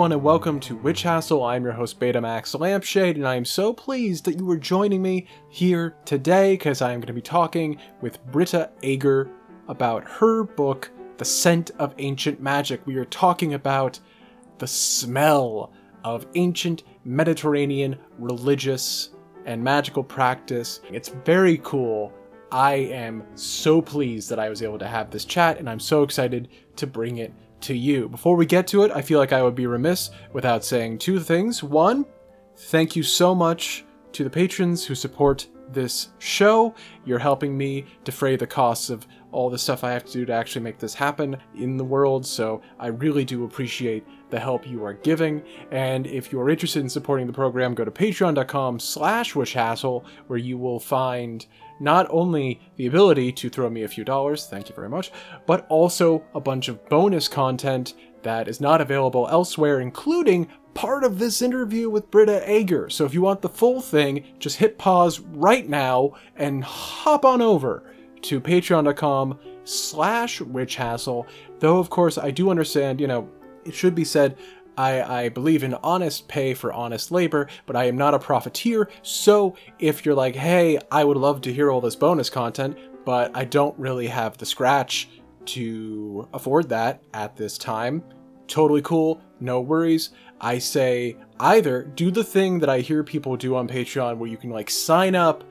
Everyone, and welcome to Witch Hassle. I'm your host, Betamax Lampshade, and I am so pleased that you are joining me here today because I am going to be talking with Britta Ager about her book, The Scent of Ancient Magic. We are talking about the smell of ancient Mediterranean religious and magical practice. It's very cool. I am so pleased that I was able to have this chat, and I'm so excited to bring it to you. Before we get to it, I feel like I would be remiss without saying two things. One, thank you so much to the patrons who support this show. You're helping me defray the costs of all the stuff I have to do to actually make this happen in the world, so I really do appreciate the help you are giving. And if you are interested in supporting the program, go to patreon.com slash witchhassle, where you will find not only the ability to throw me a few dollars, thank you very much, but also a bunch of bonus content that is not available elsewhere, including part of this interview with Britta Ager. So if you want the full thing, just hit pause right now and hop on over to patreon.com slash witchhassle. Though, of course, I do understand, you know, it should be said, I, I, believe in honest pay for honest labor, but I am not a profiteer. So if you're like, hey, I would love to hear all this bonus content, but I don't really have the scratch to afford that at this time, totally cool, no worries. I say either do the thing that I hear people do on Patreon where you can like sign up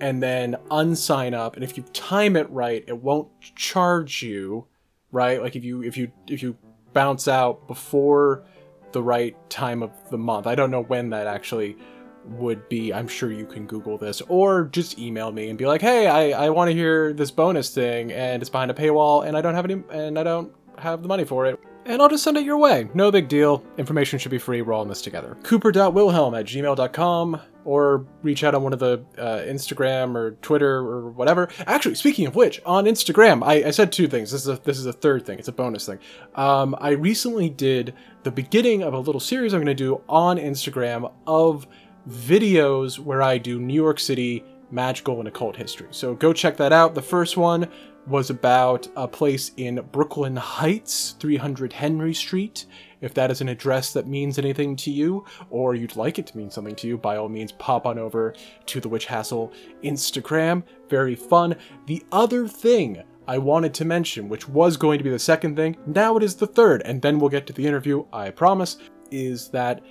and then unsign up and if you time it right it won't charge you right like if you if you if you bounce out before the right time of the month. I don't know when that actually would be. I'm sure you can google this or just email me and be like hey i i want to hear this bonus thing and it's behind a paywall and i don't have any and i don't have the money for it and I'll just send it your way. No big deal. Information should be free. We're all in this together. Cooper.wilhelm at gmail.com or reach out on one of the uh, Instagram or Twitter or whatever. Actually, speaking of which, on Instagram, I, I, said two things. This is a, this is a third thing. It's a bonus thing. Um, I recently did the beginning of a little series I'm going to do on Instagram of videos where I do New York City magical and occult history. So go check that out. The first one was about a place in Brooklyn Heights, 300 Henry Street. If that is an address that means anything to you, or you'd like it to mean something to you, by all means, pop on over to the Witch Hassle Instagram. Very fun. The other thing I wanted to mention, which was going to be the second thing, now it is the third, and then we'll get to the interview, I promise, is that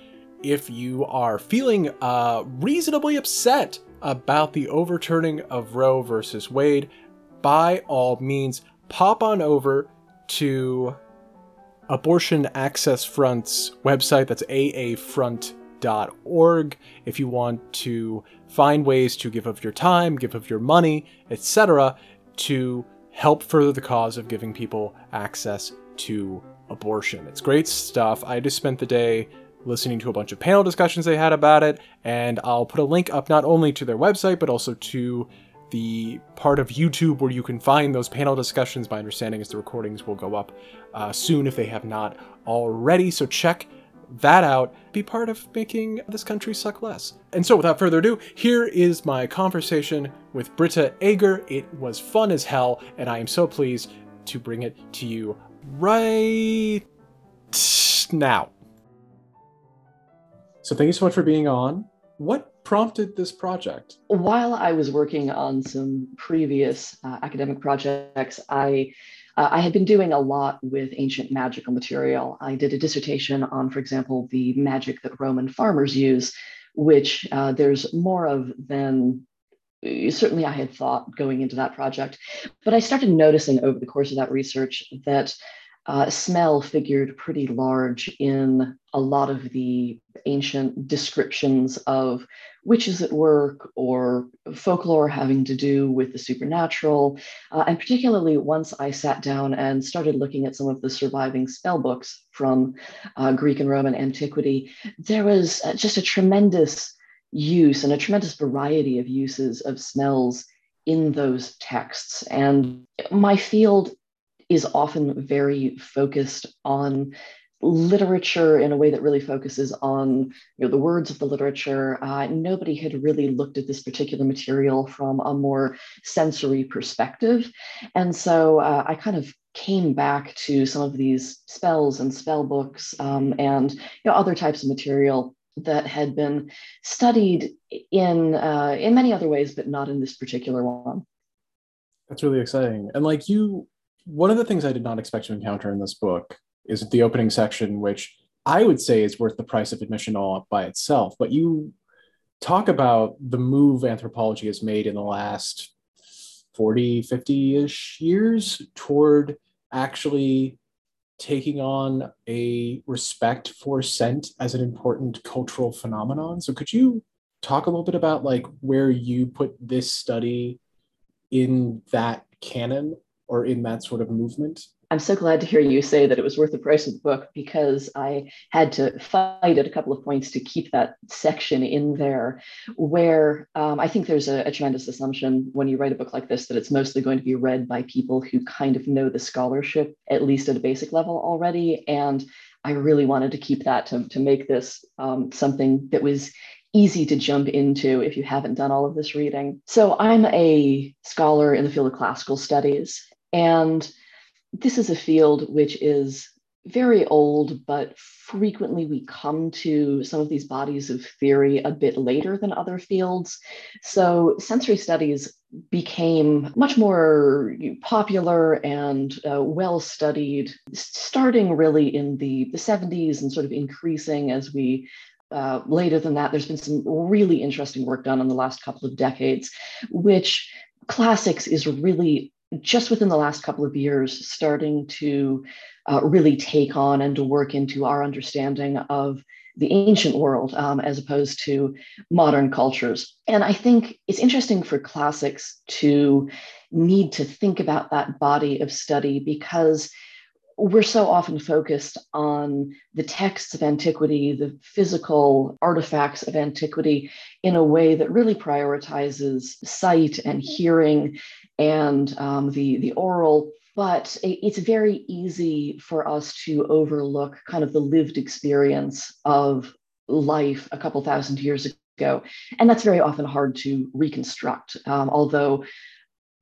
if you are feeling uh, reasonably upset about the overturning of Roe versus Wade, by all means, pop on over to Abortion Access Front's website. That's aafront.org. If you want to find ways to give of your time, give of your money, etc., to help further the cause of giving people access to abortion. It's great stuff. I just spent the day listening to a bunch of panel discussions they had about it, and I'll put a link up not only to their website, but also to the part of YouTube where you can find those panel discussions. My understanding is the recordings will go up uh, soon if they have not already. So check that out. Be part of making this country suck less. And so, without further ado, here is my conversation with Britta Ager. It was fun as hell, and I am so pleased to bring it to you right now. So, thank you so much for being on. What prompted this project? While I was working on some previous uh, academic projects, I uh, I had been doing a lot with ancient magical material. I did a dissertation on, for example, the magic that Roman farmers use, which uh, there's more of than uh, certainly I had thought going into that project. But I started noticing over the course of that research that uh, smell figured pretty large in a lot of the ancient descriptions of witches at work or folklore having to do with the supernatural. Uh, and particularly once I sat down and started looking at some of the surviving spell books from uh, Greek and Roman antiquity, there was uh, just a tremendous use and a tremendous variety of uses of smells in those texts. And my field is often very focused on literature in a way that really focuses on you know, the words of the literature. Uh, nobody had really looked at this particular material from a more sensory perspective. And so uh, I kind of came back to some of these spells and spell books um, and you know, other types of material that had been studied in uh, in many other ways, but not in this particular one. That's really exciting. And like you, one of the things I did not expect to encounter in this book is the opening section, which I would say is worth the price of admission all up by itself. But you talk about the move anthropology has made in the last 40, 50 ish years toward actually taking on a respect for scent as an important cultural phenomenon. So could you talk a little bit about like where you put this study in that canon or in that sort of movement? I'm so glad to hear you say that it was worth the price of the book because I had to fight at a couple of points to keep that section in there. Where um, I think there's a, a, tremendous assumption when you write a book like this that it's mostly going to be read by people who kind of know the scholarship, at least at a basic level already. And I really wanted to keep that to, to make this um, something that was easy to jump into if you haven't done all of this reading. So I'm a scholar in the field of classical studies. And this is a field which is very old, but frequently we come to some of these bodies of theory a bit later than other fields. So sensory studies became much more popular and uh, well studied, starting really in the, the 70s and sort of increasing as we. Uh, later than that, there's been some really interesting work done in the last couple of decades, which classics is really just within the last couple of years starting to uh, really take on and to work into our understanding of the ancient world um, as opposed to modern cultures. And I think it's interesting for classics to need to think about that body of study because we're so often focused on the texts of antiquity, the physical artifacts of antiquity, in a way that really prioritizes sight and hearing and um, the, the oral. But it's very easy for us to overlook kind of the lived experience of life a couple thousand years ago. And that's very often hard to reconstruct. Um, although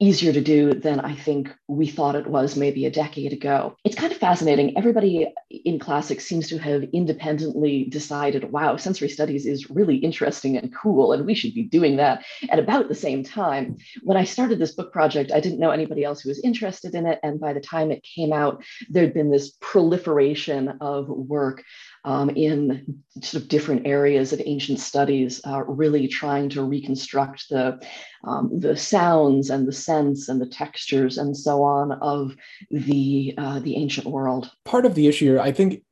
easier to do than I think we thought it was maybe a decade ago. It's kind of fascinating. Everybody in classics seems to have independently decided, wow, sensory studies is really interesting and cool, and we should be doing that at about the same time. When I started this book project, I didn't know anybody else who was interested in it. And by the time it came out, there'd been this proliferation of work um, in sort of different areas of ancient studies, uh, really trying to reconstruct the, um, the sounds and the sense and the textures and so on of the, uh, the ancient world. Part of the issue, I think,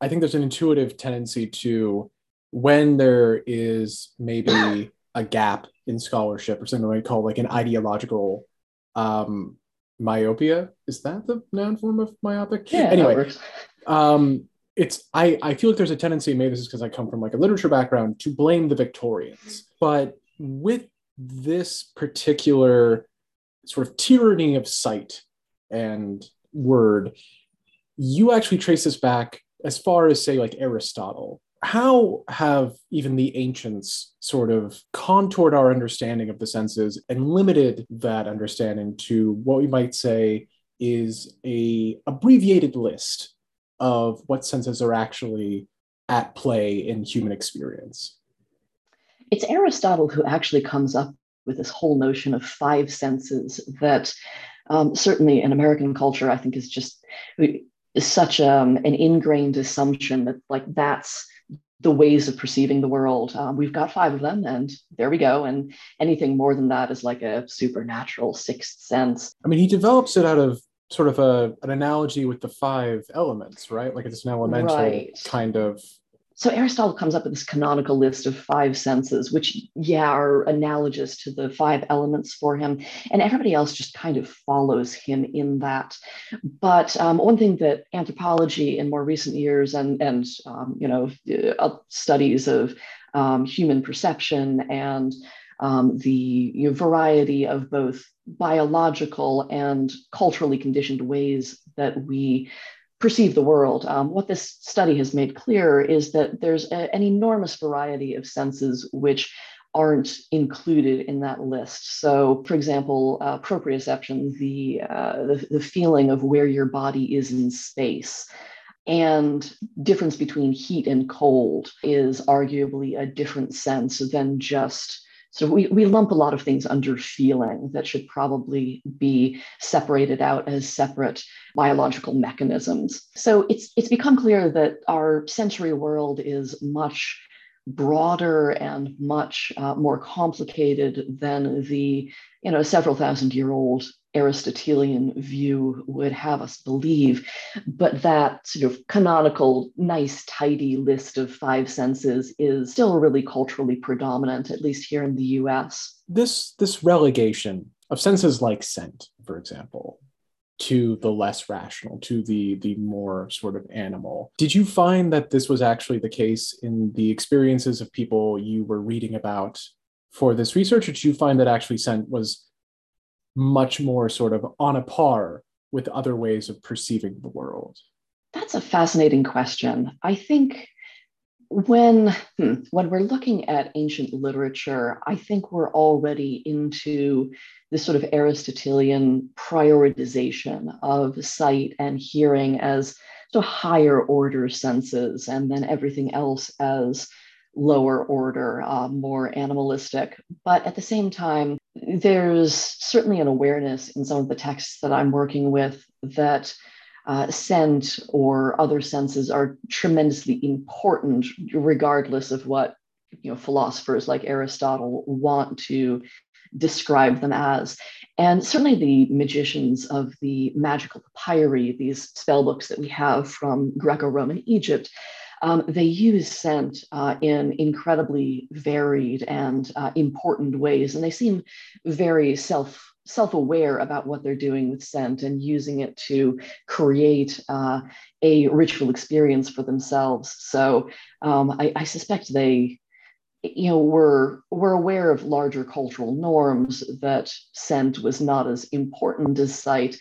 I think there's an intuitive tendency to when there is maybe a gap in scholarship or something we call like an ideological um, myopia. Is that the noun form of myopic? Yeah. Anyway, um, it's I, I feel like there's a tendency maybe this is because i come from like a literature background to blame the victorians. But with this particular sort of tyranny of sight and word you actually trace this back as far as say like aristotle. How have even the ancients sort of contoured our understanding of the senses and limited that understanding to what we might say is a abbreviated list of what senses are actually at play in human experience. It's Aristotle who actually comes up with this whole notion of five senses that um, certainly in American culture, I think is just is such um, an ingrained assumption that like that's the ways of perceiving the world. Um, we've got five of them, and there we go. And anything more than that is like a supernatural sixth sense. I mean, he develops it out of sort of a an analogy with the five elements, right? Like it's an elemental right. kind of. So Aristotle comes up with this canonical list of five senses, which yeah are analogous to the five elements for him, and everybody else just kind of follows him in that. But um, one thing that anthropology in more recent years and and um, you know uh, studies of um, human perception and um, the you know, variety of both biological and culturally conditioned ways that we perceive the world. Um, what this study has made clear is that there's a, an enormous variety of senses which aren't included in that list. So, for example, uh, proprioception, the, uh, the, the feeling of where your body is in space, and difference between heat and cold is arguably a different sense than just so we, we lump a lot of things under feeling that should probably be separated out as separate biological mechanisms. So it's it's become clear that our sensory world is much broader and much uh, more complicated than the you know several thousand year old Aristotelian view would have us believe, but that sort of canonical, nice, tidy list of five senses is still really culturally predominant, at least here in the US. This this relegation of senses like scent, for example, to the less rational, to the the more sort of animal. Did you find that this was actually the case in the experiences of people you were reading about for this research, or did you find that actually scent was much more sort of on a par with other ways of perceiving the world? That's a fascinating question. I think when hmm, when we're looking at ancient literature, I think we're already into this sort of Aristotelian prioritization of sight and hearing as sort of higher order senses, and then everything else as lower order, uh, more animalistic. But at the same time, there's certainly an awareness in some of the texts that I'm working with that uh, scent or other senses are tremendously important, regardless of what you know philosophers like Aristotle want to describe them as. And certainly the magicians of the magical papyri, these spell books that we have from Greco-Roman Egypt, um, they use scent uh, in incredibly varied and uh, important ways, and they seem very self self-aware about what they're doing with scent and using it to create uh, a ritual experience for themselves. So um, I, I, suspect they, you know, were were aware of larger cultural norms that scent was not as important as sight,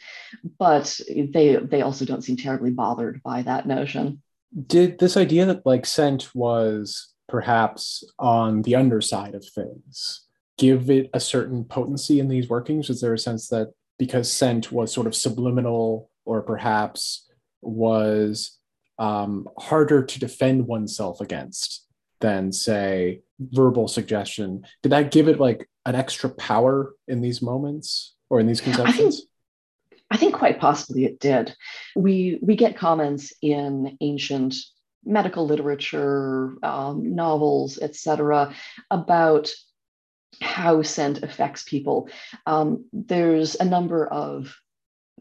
but they they also don't seem terribly bothered by that notion did this idea that like scent was perhaps on the underside of things give it a certain potency in these workings? Is there a sense that because scent was sort of subliminal or perhaps was um, harder to defend oneself against than, say, verbal suggestion, did that give it like an extra power in these moments or in these conceptions? I think quite possibly it did. We we get comments in ancient medical literature, um, novels, etc., about how scent affects people. Um, there's a number of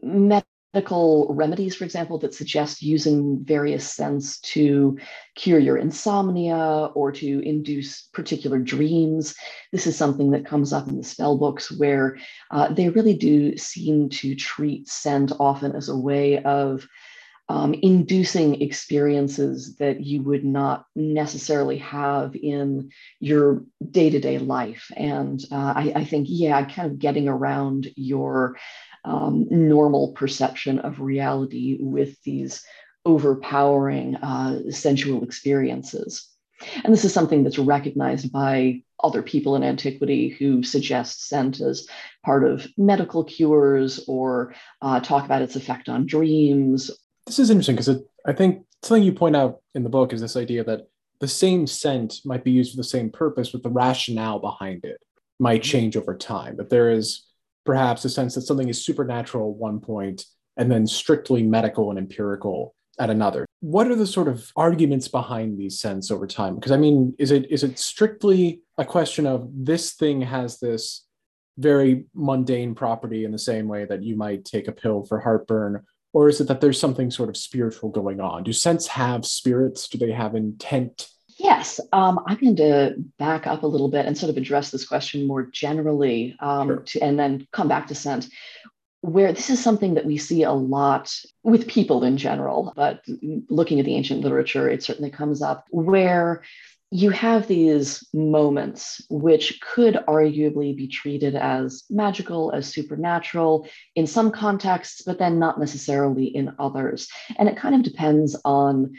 met- medical remedies, for example, that suggest using various scents to cure your insomnia or to induce particular dreams. This is something that comes up in the spell books where uh, they really do seem to treat scent often as a way of um, inducing experiences that you would not necessarily have in your day to day life. And uh, I, I, think, yeah, kind of getting around your um, normal perception of reality with these overpowering uh, sensual experiences. And this is something that's recognized by other people in antiquity who suggest scent as part of medical cures or uh, talk about its effect on dreams. This is interesting because I think something you point out in the book is this idea that the same scent might be used for the same purpose, but the rationale behind it might change over time. That there is perhaps a sense that something is supernatural at one point and then strictly medical and empirical at another. What are the sort of arguments behind these scents over time? Because I mean, is it is it strictly a question of this thing has this very mundane property in the same way that you might take a pill for heartburn? Or is it that there's something sort of spiritual going on? Do scents have spirits? Do they have intent? Yes, um, I'm going to back up a little bit and sort of address this question more generally, um, sure. to, and then come back to scent. Where this is something that we see a lot with people in general, but looking at the ancient literature, it certainly comes up where you have these moments which could arguably be treated as magical, as supernatural in some contexts, but then not necessarily in others. And it kind of depends on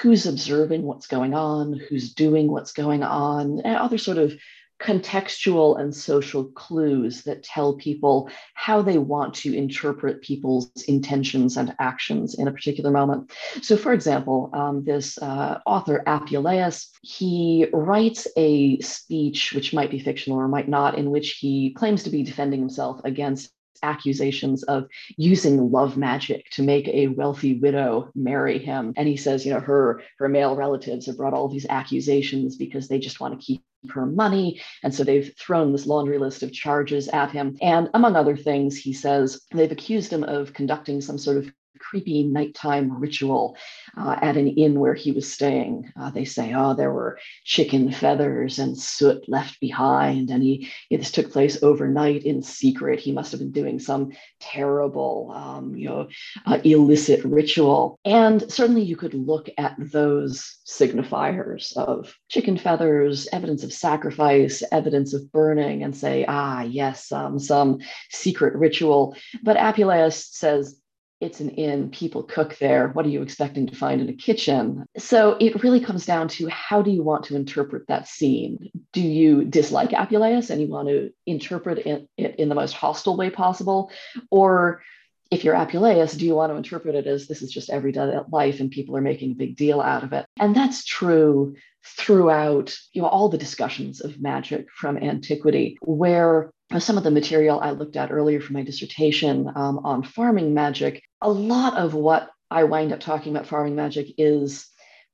who's observing what's going on, who's doing what's going on, and other sort of contextual and social clues that tell people how they want to interpret people's intentions and actions in a particular moment. So, for example, um, this uh, author, Apuleius, he writes a speech, which might be fictional or might not, in which he claims to be defending himself against accusations of using love magic to make a wealthy widow marry him. And he says, you know, her her male relatives have brought all these accusations because they just want to keep her money. And so they've thrown this laundry list of charges at him. And among other things, he says they've accused him of conducting some sort of creepy nighttime ritual uh, at an inn where he was staying. Uh, they say, oh, there were chicken feathers and soot left behind, and he this took place overnight in secret. He must have been doing some terrible, um, you know, uh, illicit ritual. And certainly, you could look at those signifiers of chicken feathers, evidence of sacrifice, evidence of burning, and say, ah, yes, um, some secret ritual. But Apuleius says it's an inn, people cook there. What are you expecting to find in a kitchen? So it really comes down to how do you want to interpret that scene? Do you dislike Apuleius and you want to interpret it in the most hostile way possible? Or if you're Apuleius, do you want to interpret it as this is just everyday life and people are making a big deal out of it? And that's true throughout you know all the discussions of magic from antiquity where some of the material I looked at earlier for my dissertation um, on farming magic, a lot of what I wind up talking about farming magic is,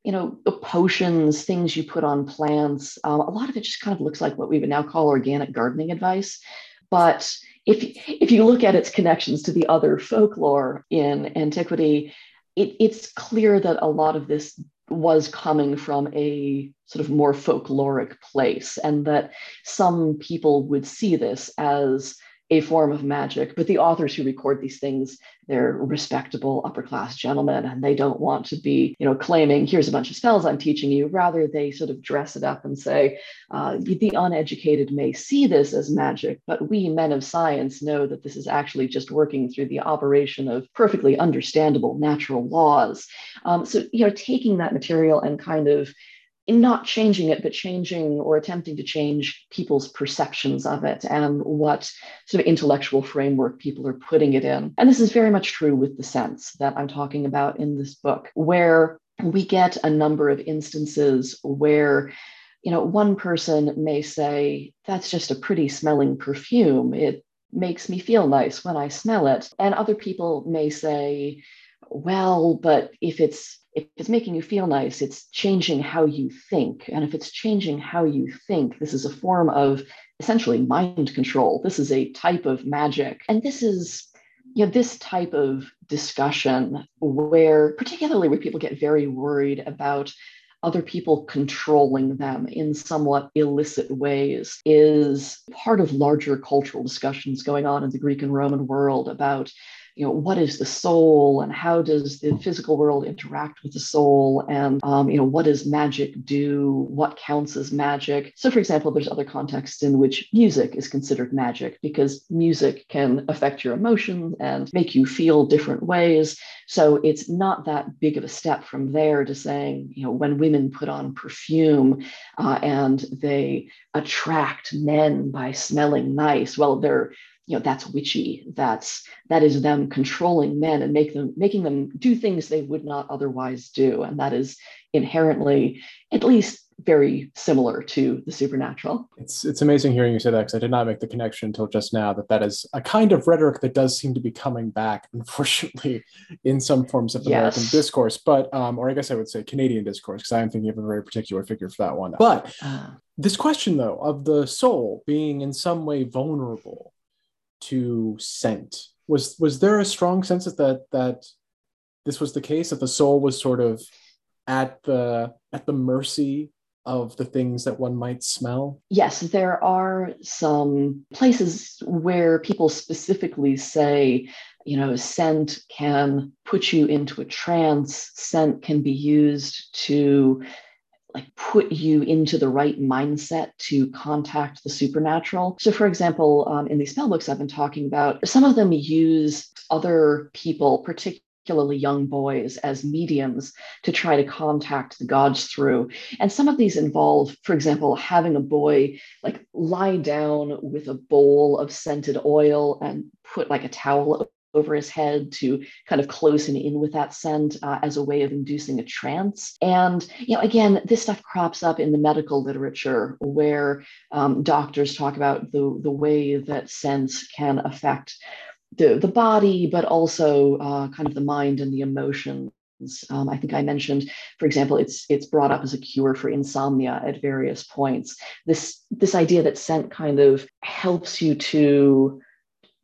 you know, potions, things you put on plants. Um, a lot of it just kind of looks like what we would now call organic gardening advice. But if, if you look at its connections to the other folklore in antiquity, it, it's clear that a lot of this was coming from a sort of more folkloric place, and that some people would see this as a form of magic. But the authors who record these things, they're respectable upper class gentlemen, and they don't want to be, you know, claiming, here's a bunch of spells I'm teaching you. Rather, they sort of dress it up and say, uh, the uneducated may see this as magic, but we men of science know that this is actually just working through the operation of perfectly understandable natural laws. Um, so, you know, taking that material and kind of not changing it, but changing or attempting to change people's perceptions of it and what sort of intellectual framework people are putting it in. And this is very much true with the sense that I'm talking about in this book, where we get a number of instances where you know one person may say that's just a pretty smelling perfume it makes me feel nice when i smell it and other people may say well but if it's if it's making you feel nice, it's changing how you think. And if it's changing how you think, this is a form of essentially mind control. This is a type of magic. And this is, you know, this type of discussion where, particularly where people get very worried about other people controlling them in somewhat illicit ways is part of larger cultural discussions going on in the Greek and Roman world about you know what is the soul and how does the physical world interact with the soul? And um, you know what does magic do? What counts as magic? So for example there's other contexts in which music is considered magic because music can affect your emotions and make you feel different ways. So it's not that big of a step from there to saying you know when women put on perfume uh, and they attract men by smelling nice well they're you know that's witchy that's that is them controlling men and make them making them do things they would not otherwise do. And that is inherently at least very similar to the supernatural. It's it's amazing hearing you say that because i did not make the connection until just now that that is a kind of rhetoric that does seem to be coming back unfortunately in some forms of american yes. discourse. But um or i guess i would say canadian discourse because i am thinking of a very particular figure for that one. But uh, this question though of the soul being in some way vulnerable to scent. Was was there a strong sense that that this was the case that the soul was sort of at the at the mercy of the things that one might smell? Yes, there are some places where people specifically say, you know, scent can put you into a trance, scent can be used to like put you into the right mindset to contact the supernatural. So, for example, um, in these spell books I've been talking about, some of them use other people, particularly particularly young boys as mediums to try to contact the gods through. And some of these involve, for example, having a boy like lie down with a bowl of scented oil and put like a towel over his head to kind of close him in with that scent uh, as a way of inducing a trance. And, you know, again, this stuff crops up in the medical literature where um, doctors talk about the, the way that scents can affect the, the body, but also uh, kind of the mind and the emotions. Um, I think I mentioned, for example, it's it's brought up as a cure for insomnia at various points. This this idea that scent kind of helps you to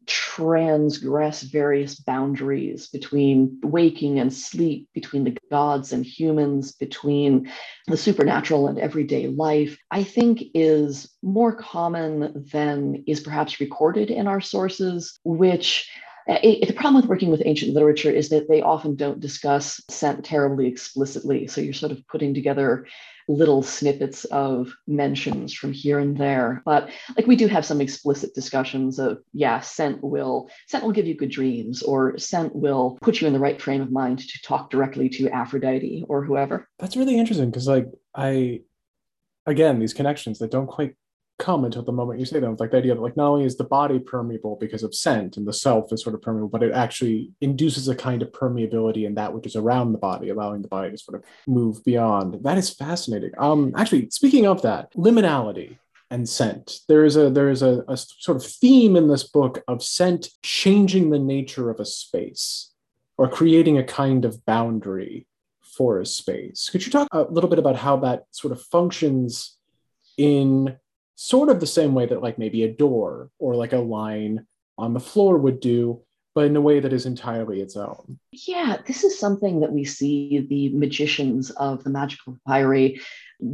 transgress various boundaries between waking and sleep, between the gods and humans, between the supernatural and everyday life, I think is more common than is perhaps recorded in our sources, which eh, it, the problem with working with ancient literature is that they often don't discuss scent terribly explicitly. So you're sort of putting together little snippets of mentions from here and there. But like we do have some explicit discussions of, yeah, scent will scent will give you good dreams, or scent will put you in the right frame of mind to talk directly to Aphrodite or whoever. That's really interesting because like I again, these connections that don't quite come until the moment you say them. Like the idea that like not only is the body permeable because of scent and the self is sort of permeable, but it actually induces a kind of permeability in that which is around the body, allowing the body to sort of move beyond. That is fascinating. Um, actually, speaking of that, liminality and scent. There is a there is a, a sort of theme in this book of scent changing the nature of a space or creating a kind of boundary for a space. Could you talk a little bit about how that sort of functions in sort of the same way that like maybe a door or like a line on the floor would do but in a way that is entirely its own. Yeah, this is something that we see the magicians of the magical papyri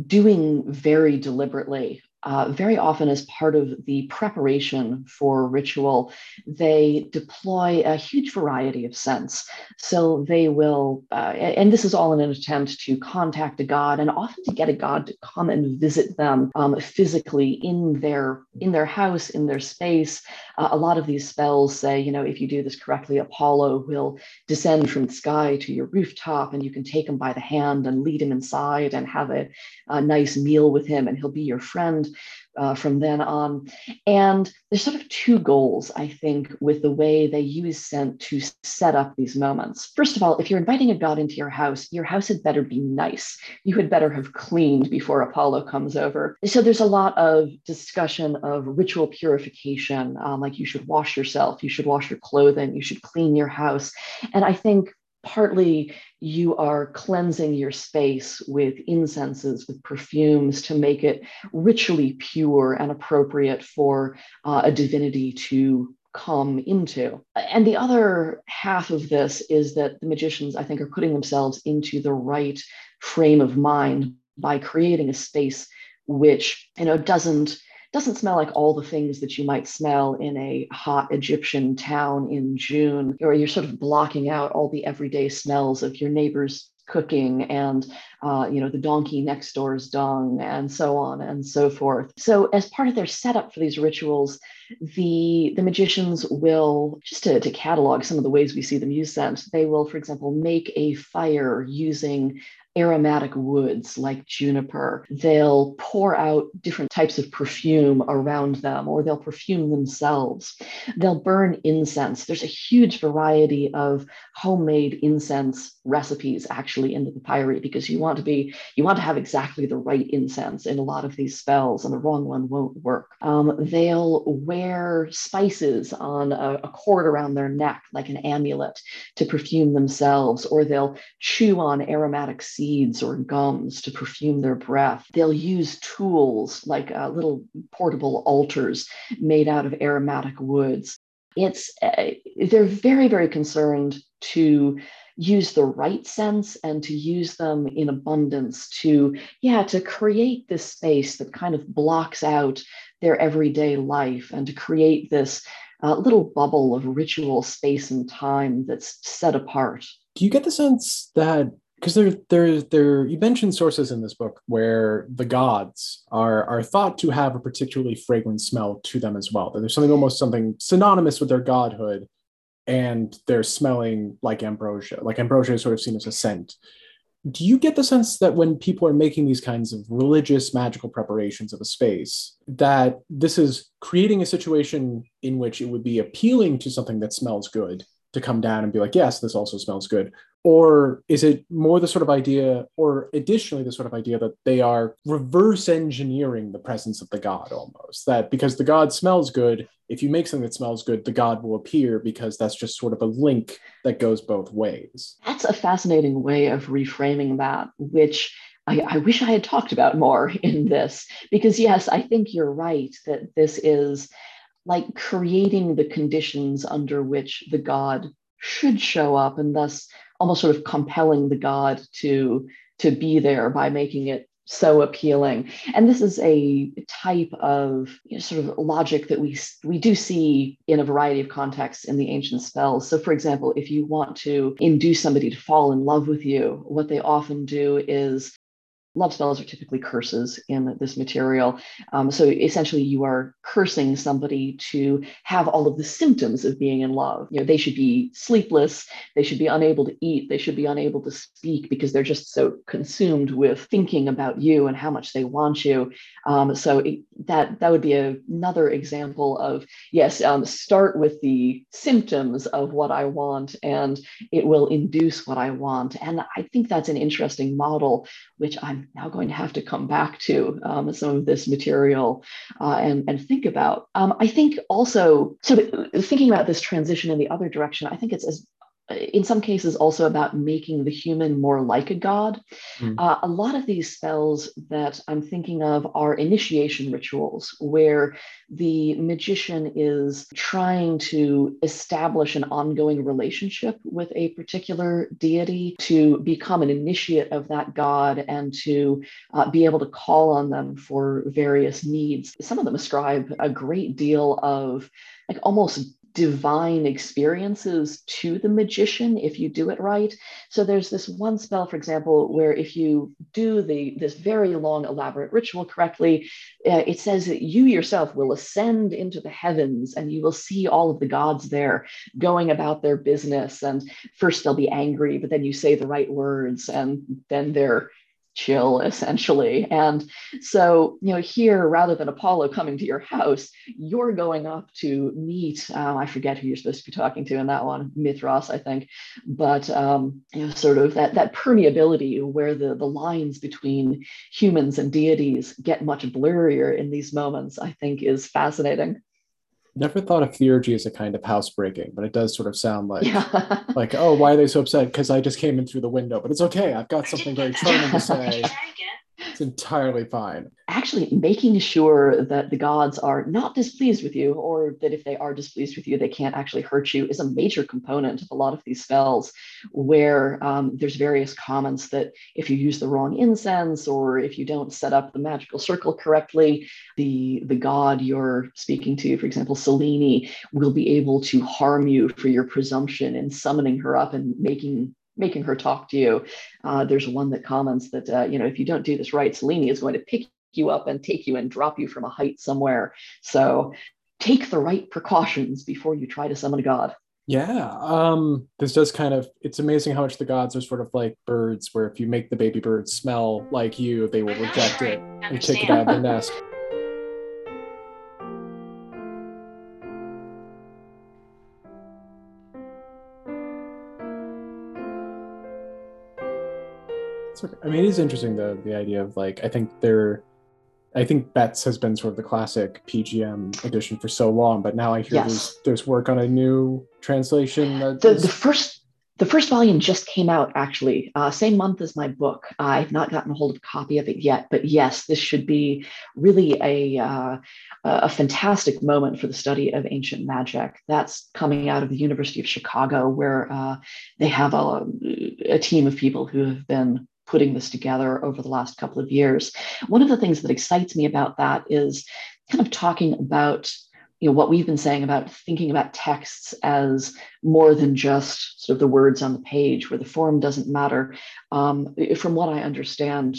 doing very deliberately uh, very often as part of the preparation for ritual, they deploy a huge variety of scents. So they will, uh, and this is all in an attempt to contact a god and often to get a god to come and visit them um, physically in their in their house, in their space. Uh, a lot of these spells say, you know, if you do this correctly, Apollo will descend from the sky to your rooftop and you can take him by the hand and lead him inside and have a, a nice meal with him and he'll be your friend uh, from then on. And there's sort of two goals, I think, with the way they use scent to set up these moments. First of all, if you're inviting a god into your house, your house had better be nice. You had better have cleaned before Apollo comes over. So there's a lot of discussion of ritual purification, um, like you should wash yourself, you should wash your clothing, you should clean your house. And I think partly you are cleansing your space with incenses, with perfumes to make it ritually pure and appropriate for uh, a divinity to come into. And the other half of this is that the magicians, I think, are putting themselves into the right frame of mind by creating a space which you know doesn't doesn't smell like all the things that you might smell in a hot Egyptian town in June, or you're sort of blocking out all the everyday smells of your neighbor's cooking and uh, you know the donkey next door's dung and so on and so forth. So as part of their setup for these rituals the the magicians will just to, to catalog some of the ways we see them use scent they will for example make a fire using aromatic woods like juniper. They'll pour out different types of perfume around them, or they'll perfume themselves. They'll burn incense. There's a huge variety of homemade incense recipes actually in the papyri because you want to be you want to have exactly the right incense in a lot of these spells, and the wrong one won't work. Um, they'll wear spices on a, a cord around their neck like an amulet to perfume themselves, or they'll chew on aromatic seeds seeds or gums to perfume their breath. They'll use tools like uh, little portable altars made out of aromatic woods. It's uh, they're very very concerned to use the right scents and to use them in abundance to yeah to create this space that kind of blocks out their everyday life and to create this uh, little bubble of ritual space and time that's set apart do you get the sense that because there, there, there. You mentioned sources in this book where the gods are are thought to have a particularly fragrant smell to them as well. That there's something almost something synonymous with their godhood and they're smelling like ambrosia. Like ambrosia is sort of seen as a scent. Do you get the sense that when people are making these kinds of religious magical preparations of a space, that this is creating a situation in which it would be appealing to something that smells good to come down and be like, yes, this also smells good? Or is it more the sort of idea, or additionally, the sort of idea that they are reverse engineering the presence of the god almost? That because the god smells good, if you make something that smells good, the god will appear because that's just sort of a link that goes both ways. That's a fascinating way of reframing that, which I, I, wish I had talked about more in this. Because, yes, I think you're right that this is like creating the conditions under which the god should show up and thus almost sort of compelling the god to to be there by making it so appealing. And this is a type of you know, sort of logic that we we do see in a variety of contexts in the ancient spells. So, for example, if you want to induce somebody to fall in love with you, what they often do is love spells are typically curses in this material. Um, so essentially, you are cursing somebody to have all of the symptoms of being in love. You know, they should be sleepless, they should be unable to eat, they should be unable to speak because they're just so consumed with thinking about you and how much they want you. Um, so it, that that would be a, another example of yes, um, start with the symptoms of what I want, and it will induce what I want. And I think that's an interesting model, which I'm now going to have to come back to um, some of this material uh, and, and think about. Um, I think also, so thinking about this transition in the other direction, I think it's as in some cases also about making the human more like a god. Mm. Uh, a lot of these spells that I'm thinking of are initiation rituals where the magician is trying to establish an ongoing relationship with a particular deity to become an initiate of that god and to uh, be able to call on them for various needs. Some of them ascribe a great deal of like almost divine experiences to the magician if you do it right. So there's this one spell, for example, where if you do the this very long, elaborate ritual correctly, uh, it says that you yourself will ascend into the heavens and you will see all of the gods there going about their business. And first they'll be angry, but then you say the right words, and then they're chill essentially. And so you know here rather than apollo coming to your house you're going up to meet um, i forget who you're supposed to be talking to in that one mithras i think. But um, you know sort of that that permeability where the the lines between humans and deities get much blurrier in these moments i think is fascinating never thought of theurgy as a kind of housebreaking, but it does sort of sound like yeah. like oh, why are they so upset? Because I just came in through the window. But it's okay. I've got something very charming to say. It's entirely fine. Actually, making sure that the gods are not displeased with you, or that if they are displeased with you, they can't actually hurt you, is a major component of a lot of these spells. Where um, there's various comments that if you use the wrong incense, or if you don't set up the magical circle correctly, the the god you're speaking to, for example, Selene, will be able to harm you for your presumption in summoning her up and making making her talk to you. Uh, there's one that comments that, uh, you know, if you don't do this right, Selene is going to pick you up and take you and drop you from a height somewhere. So take the right precautions before you try to summon a god. Yeah, um, this does kind of, it's amazing how much the gods are sort of like birds, where if you make the baby birds smell like you, they will reject it and kick it out of the nest. I mean, it is interesting though the idea of like I think there, I think Betz has been sort of the classic PGM edition for so long, but now I hear yes. there's there's work on a new translation. the, is... the first the first volume just came out actually uh, same month as my book i've not gotten a hold of a copy of it yet but yes this should be really a, uh, a fantastic moment for the study of ancient magic that's coming out of the university of chicago where uh, they have a, a team of people who have been putting this together over the last couple of years. One of the things that excites me about that is kind of talking about you know what we've been saying about thinking about texts as more than just sort of the words on the page where the form doesn't matter. Um, from what I understand,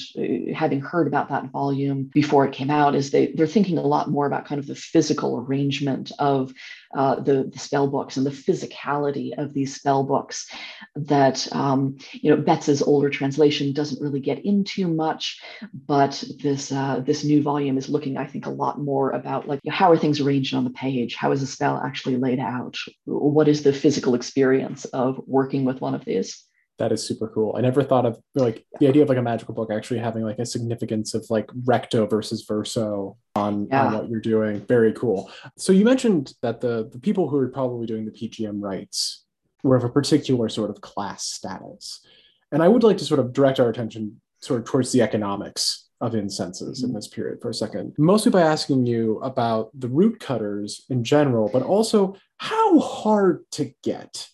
having heard about that volume before it came out, is they, they're thinking a lot more about kind of the physical arrangement of uh, the, the spell books and the physicality of these spell books that, um, you know, Betz's older translation doesn't really get into much, but this, uh, this new volume is looking, I think, a lot more about like, how are things arranged on the page? How is a spell actually laid out? What is the physical experience of working with one of these? that is super cool. I never thought of like the idea of like a magical book actually having like a significance of like recto versus verso on, yeah. on what you're doing. Very cool. So you mentioned that the the people who are probably doing the PGM rites were of a particular sort of class status. And I would like to sort of direct our attention sort of towards the economics of incenses mm-hmm. in this period for a second. Mostly by asking you about the root cutters in general, but also how hard to get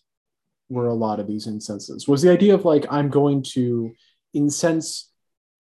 were a lot of these incenses was the idea of like i'm going to incense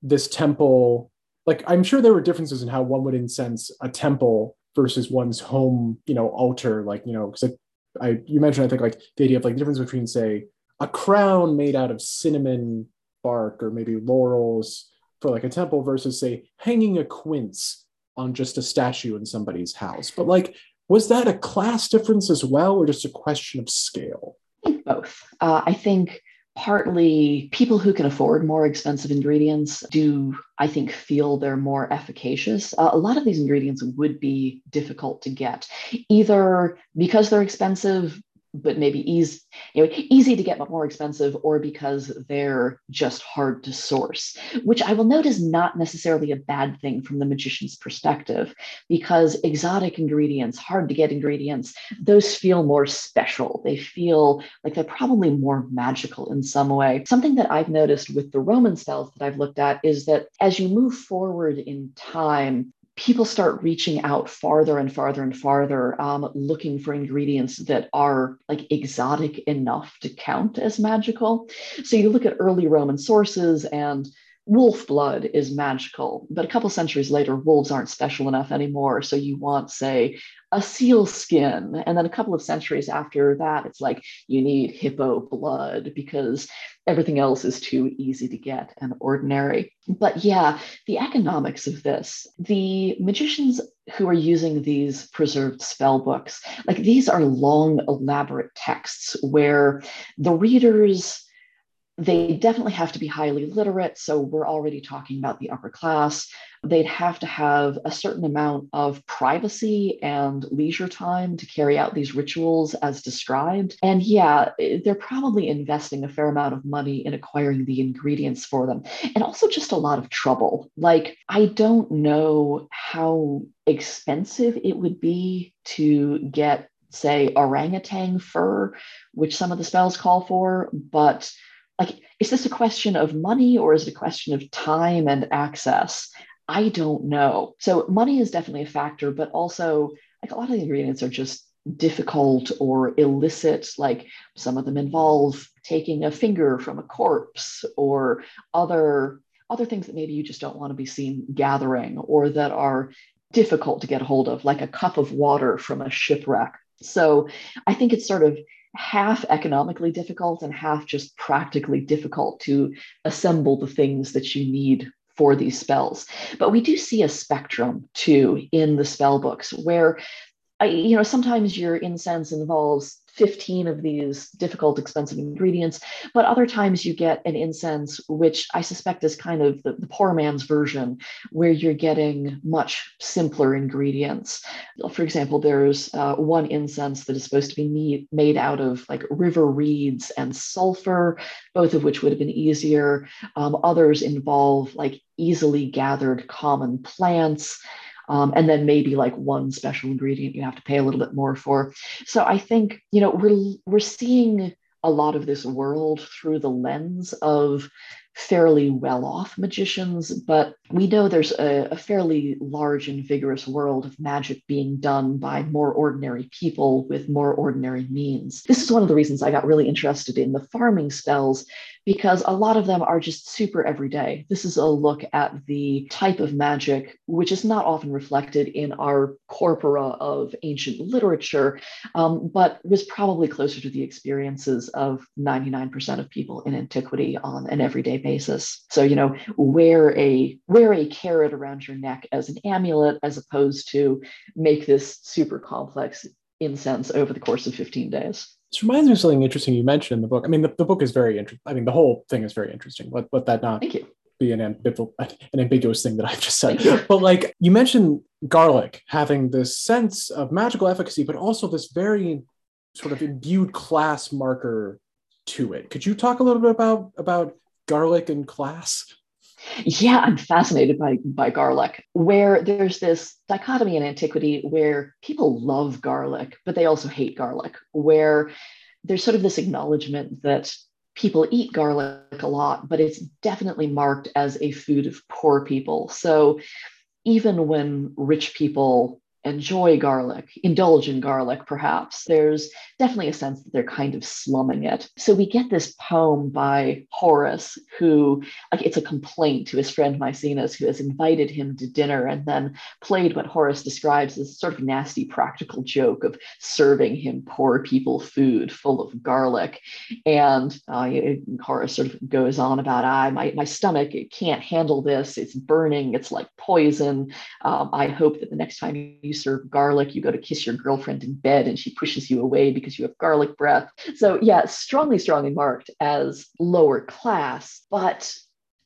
this temple like i'm sure there were differences in how one would incense a temple versus one's home you know altar like you know because I, I you mentioned i think like the idea of like the difference between say a crown made out of cinnamon bark or maybe laurels for like a temple versus say hanging a quince on just a statue in somebody's house. But like was that a class difference as well or just a question of scale? Think both. Uh, I think partly people who can afford more expensive ingredients do i think feel they're more efficacious. Uh, a lot of these ingredients would be difficult to get either because they're expensive but maybe easy, you know, easy to get but more expensive, or because they're just hard to source, which I will note is not necessarily a bad thing from the magician's perspective, because exotic ingredients, hard to get ingredients, those feel more special. They feel like they're probably more magical in some way. Something that I've noticed with the Roman spells that I've looked at is that as you move forward in time, people start reaching out farther and farther and farther, um, looking for ingredients that are like exotic enough to count as magical. So you look at early Roman sources and wolf blood is magical, but a couple centuries later, wolves aren't special enough anymore. So you want, say, a seal skin. And then a couple of centuries after that, it's like you need hippo blood because everything else is too easy to get and ordinary. But yeah, the economics of this, the magicians who are using these preserved spell books, like these are long, elaborate texts where the readers they definitely have to be highly literate. So we're already talking about the upper class. They'd have to have a certain amount of privacy and leisure time to carry out these rituals as described. And yeah, they're probably investing a fair amount of money in acquiring the ingredients for them and also just a lot of trouble. Like, I don't know how expensive it would be to get, say, orangutan fur, which some of the spells call for, but like is this a question of money or is it a question of time and access? I don't know. So money is definitely a factor but also like a lot of the ingredients are just difficult or illicit like some of them involve taking a finger from a corpse or other other things that maybe you just don't want to be seen gathering or that are difficult to get hold of like a cup of water from a shipwreck. So i think it's sort of half economically difficult and half just practically difficult to assemble the things that you need for these spells. But we do see a spectrum too in the spell books where you know sometimes your incense involves 15 of these difficult, expensive ingredients. But other times you get an incense, which I suspect is kind of the, the poor man's version, where you're getting much simpler ingredients. For example, there's uh, one incense that is supposed to be made out of like river reeds and sulfur, both of which would have been easier. Um, others involve like easily gathered common plants. Um, and then maybe like one special ingredient you have to pay a little bit more for. So I think you know we're we're seeing a lot of this world through the lens of fairly well off magicians, but we know there's a, a, fairly large and vigorous world of magic being done by more ordinary people with more ordinary means. This is one of the reasons I got really interested in the farming spells because a lot of them are just super everyday. This is a look at the type of magic which is not often reflected in our corpora of ancient literature, um, but was probably closer to the experiences of 99% of people in antiquity on an everyday basis. So, you know, wear a wear a carrot around your neck as an amulet as opposed to make this super complex incense over the course of 15 days. This reminds me of something interesting you mentioned in the book. I mean, the, the book is very interesting. I mean, the whole thing is very interesting. Let, let that not Thank you. be an, ambival- an ambiguous thing that I've just said. But like you mentioned garlic having this sense of magical efficacy, but also this very sort of imbued class marker to it. Could you talk a little bit about about garlic and class? Yeah, I'm fascinated by by garlic, where there's this dichotomy in antiquity where people love garlic, but they also hate garlic, where there's sort of this acknowledgement that people eat garlic a lot, but it's definitely marked as a food of poor people. So even when rich people enjoy garlic, indulge in garlic, perhaps, there's definitely a sense that they're kind of slumming it. So we get this poem by Horace, who, like, it's a complaint to his friend Maecenas, who has invited him to dinner and then played what Horace describes as sort of nasty practical joke of serving him poor people food full of garlic. And uh, Horace sort of goes on about, I, my, my stomach it can't handle this. It's burning. It's like poison. Um, I hope that the next time you you serve garlic, you go to kiss your girlfriend in bed and she pushes you away because you have garlic breath. So, yeah, strongly, strongly marked as lower class, but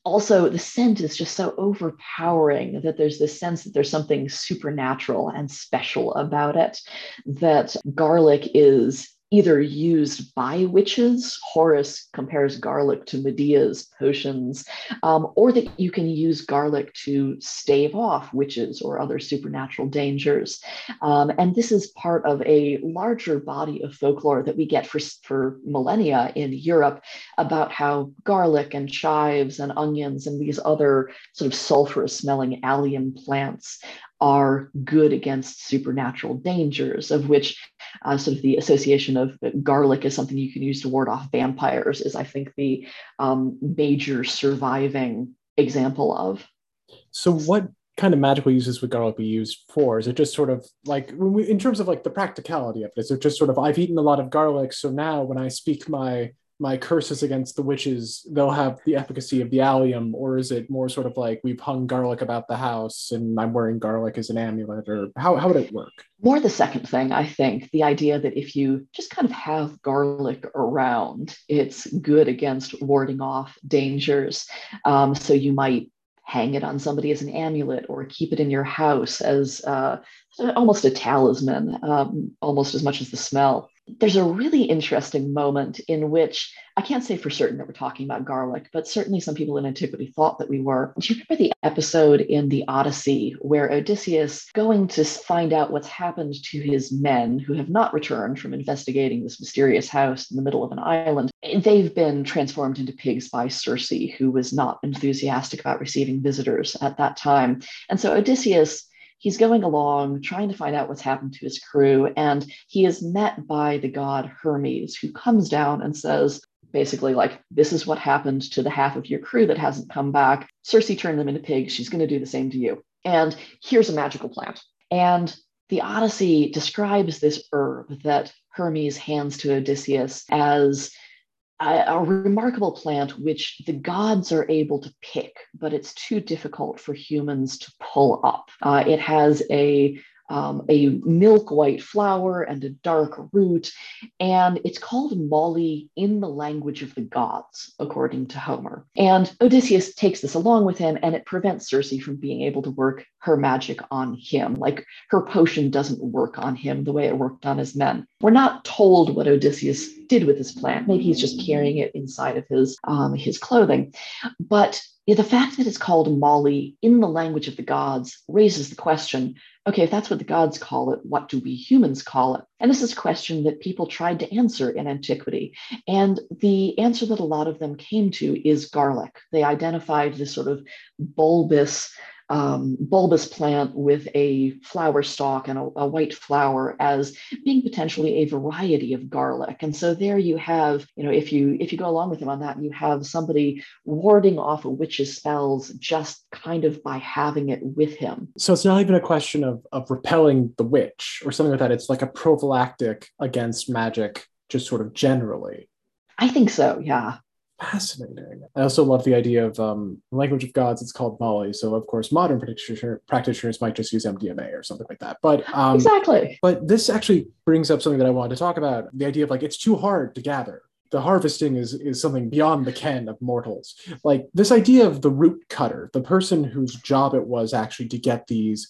also the scent is just so overpowering that there's this sense that there's something supernatural and special about it that garlic is either used by witches. Horace compares garlic to Medea's potions, um, or that you can use garlic to stave off witches or other supernatural dangers. Um, and this is part of a larger body of folklore that we get for, for millennia in Europe about how garlic and chives and onions and these other sort of sulfurous smelling allium plants are good against supernatural dangers, of which uh, sort of the association of garlic is something you can use to ward off vampires is, I think, the um, major surviving example of. So, what kind of magical uses would garlic be used for? Is it just sort of like, in terms of like the practicality of it, is it just sort of, I've eaten a lot of garlic, so now when I speak my my curses against the witches they'll have the efficacy of the allium or is it more sort of like we've hung garlic about the house and i'm wearing garlic as an amulet or how, how would it work? More the second thing i think the idea that if you just kind of have garlic around it's good against warding off dangers. Um, so you might hang it on somebody as an amulet or keep it in your house as uh, almost a talisman um, almost as much as the smell there's a really interesting moment in which I can't say for certain that we're talking about garlic, but certainly some people in antiquity thought that we were. Do you remember the episode in the Odyssey where Odysseus, going to find out what's happened to his men who have not returned from investigating this mysterious house in the middle of an island, they've been transformed into pigs by Circe, who was not enthusiastic about receiving visitors at that time. And so Odysseus he's going along trying to find out what's happened to his crew and he is met by the god hermes who comes down and says basically like this is what happened to the half of your crew that hasn't come back. Circe turned them into pigs. She's going to do the same to you. And here's a magical plant. And the odyssey describes this herb that hermes hands to odysseus as a, remarkable plant which the gods are able to pick, but it's too difficult for humans to pull up. Uh, it has a um, a milk white flower and a dark root. And it's called moly in the language of the gods, according to Homer. And Odysseus takes this along with him, and it prevents Circe from being able to work her magic on him. Like her potion doesn't work on him the way it worked on his men. We're not told what Odysseus did with this plant. Maybe he's just carrying it inside of his um, his clothing. But the fact that it's called moly in the language of the gods raises the question okay, if that's what the gods call it, what do we humans call it? And this is a question that people tried to answer in antiquity. And the answer that a lot of them came to is garlic. They identified this sort of bulbous, um, bulbous plant with a flower stalk and a, a, white flower as being potentially a variety of garlic. And so there you have, you know, if you if you go along with him on that, you have somebody warding off a witch's spells just kind of by having it with him. So it's not even a question of of repelling the witch or something like that. It's like a prophylactic against magic, just sort of generally. I think so, yeah fascinating. I also love the idea of um, language of gods. It's called Molly, so of course modern practitioner, practitioners might just use MDMA or something like that. But um, exactly. But this actually brings up something that I wanted to talk about: the idea of like it's too hard to gather. The harvesting is is something beyond the ken of mortals. Like this idea of the root cutter, the person whose job it was actually to get these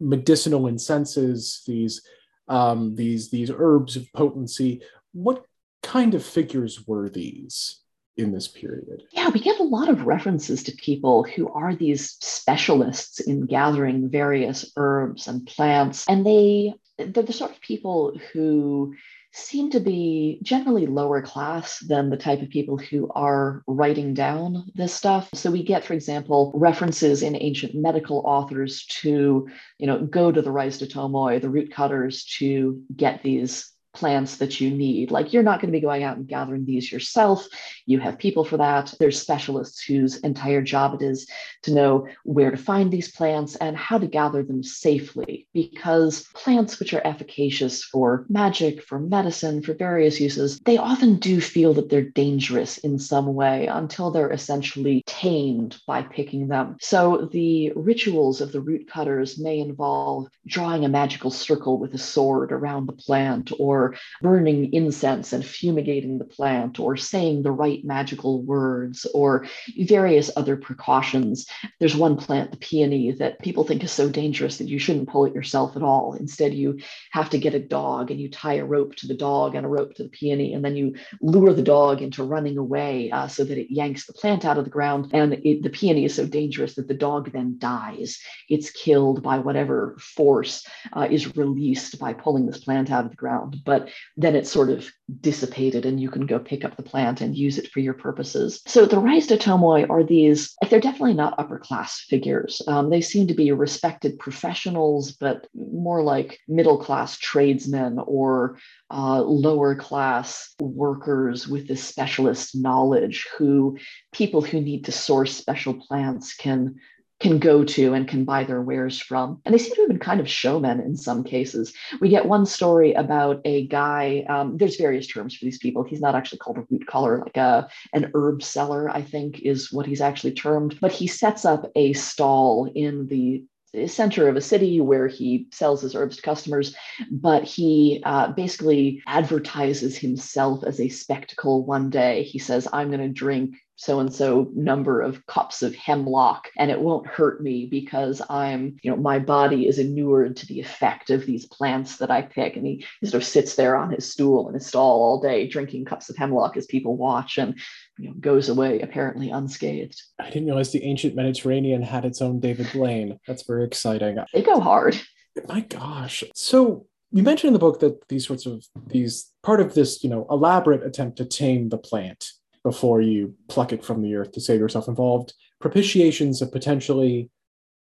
medicinal incenses, these um, these these herbs of potency. What kind of figures were these? In this period. Yeah, we get a lot of references to people who are these specialists in gathering various herbs and plants. And they, they're the sort of people who seem to be generally lower class than the type of people who are writing down this stuff. So we get, for example, references in ancient medical authors to, you know, go to the rhizotomoi the root cutters, to get these plants that you need. Like you're not going to be going out and gathering these yourself. You have people for that. There's specialists whose entire job it is to know where to find these plants and how to gather them safely because plants which are efficacious for magic, for medicine, for various uses, they often do feel that they're dangerous in some way until they're essentially tamed by picking them. So the rituals of the root cutters may involve drawing a magical circle with a sword around the plant or burning incense and fumigating the plant or saying the right magical words or various other precautions. There's one plant, the peony, that people think is so dangerous that you shouldn't pull it yourself at all. Instead, you have to get a dog and you tie a rope to the dog and a rope to the peony, and then you lure the dog into running away uh, so that it yanks the plant out of the ground. And it, the peony is so dangerous that the dog then dies. It's killed by whatever force uh, is released by pulling this plant out of the ground. But but then it's sort of dissipated and you can go pick up the plant and use it for your purposes. So the rhizotomoi are these, they're definitely not upper class figures. Um, they seem to be respected professionals, but more like middle class tradesmen or uh, lower class workers with this specialist knowledge who people who need to source special plants can can go to and can buy their wares from. And they seem to have been kind of showmen in some cases. We get one story about a guy, um, there's various terms for these people. He's not actually called a root cutter, like a, an herb seller, I think is what he's actually termed. But he sets up a stall in the center of a city where he sells his herbs to customers, but he uh, basically advertises himself as a spectacle one day. He says, I'm going to drink so and so number of cups of hemlock and it won't hurt me because i'm you know my body is inured to the effect of these plants that i pick and he, he sort of sits there on his stool in his stall all day drinking cups of hemlock as people watch and you know goes away apparently unscathed. I didn't realize the ancient mediterranean had its own david blaine. That's very exciting. They go hard. My gosh. So you mentioned in the book that these sorts of these part of this you know elaborate attempt to tame the plant before you pluck it from the earth to save yourself involved propitiations of potentially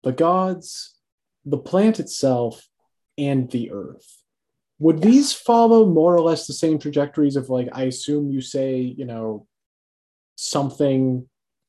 the gods, the plant itself, and the earth. Would yes. these follow more or less the same trajectories of like I assume you say, you know, something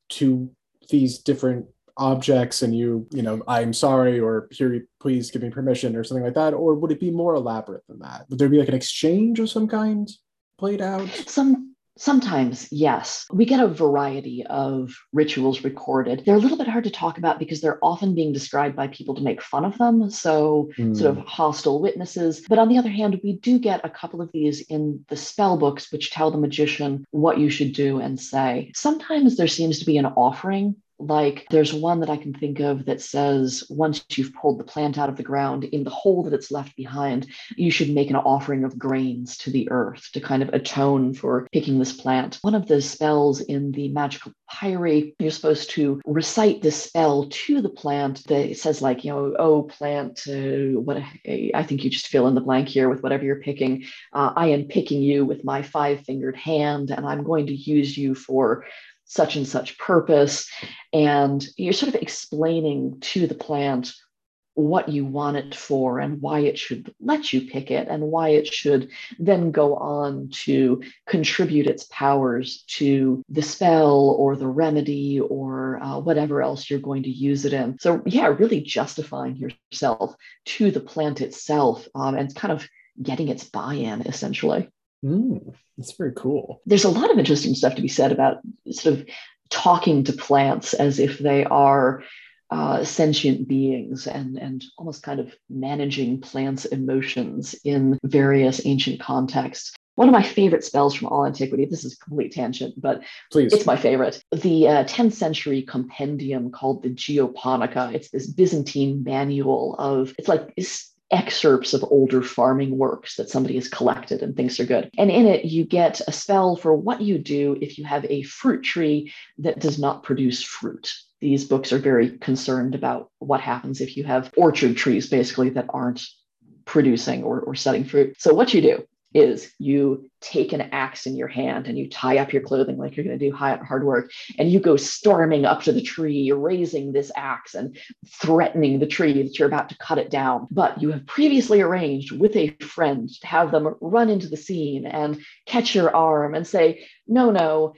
to these different objects and you, you know, I'm sorry or here please give me permission or something like that? Or would it be more elaborate than that? Would there be like an exchange of some kind played out? Some Sometimes, yes. We get a variety of rituals recorded. They're a little bit hard to talk about because they're often being described by people to make fun of them. So, mm. sort of hmm. hostile witnesses. But on the other hand, we do get a couple of these in the spell books, which tell the magician what you should do and say. Sometimes there seems to be an offering Like there's one that I can think of that says once you've pulled the plant out of the ground, in the hole that it's left behind, you should make an offering of grains to the earth to kind of atone for picking this plant. One of the spells in the magical papyri, you're supposed to recite this spell to the plant that says like, you know, oh plant, uh, what I think you just fill in the blank here with whatever you're picking. Uh, I am picking you with my five fingered hand, and I'm going to use you for such and such purpose. And you're sort of explaining to the plant what you want it for and why it should let you pick it and why it should then go on to contribute its powers to the spell or the remedy or uh, whatever else you're going to use it in. So, yeah, really justifying yourself to the plant itself um, and kind of getting its buy in essentially. Mm, that's very cool. There's a lot of interesting stuff to be said about sort of talking to plants as if they are uh, sentient beings and, and almost kind of managing plants' emotions in various ancient contexts. One of my favorite spells from all antiquity, this is a complete tangent, but Please. it's my favorite. The uh, 10th century compendium called the Geoponica. It's this Byzantine manual of, it's like excerpts of older farming works that somebody has collected and thinks are good. And in it, you get a spell for what you do if you have a fruit tree that does not produce fruit. These books are very concerned about what happens if you have orchard trees, basically, that aren't producing or, or setting fruit. So, what you do is you take an axe in your hand and you tie up your clothing like you're going to do hard work and you go storming up to the tree raising this axe and threatening the tree that you're about to cut it down. But you have previously arranged with a friend to have them run into the scene and catch your arm and say no no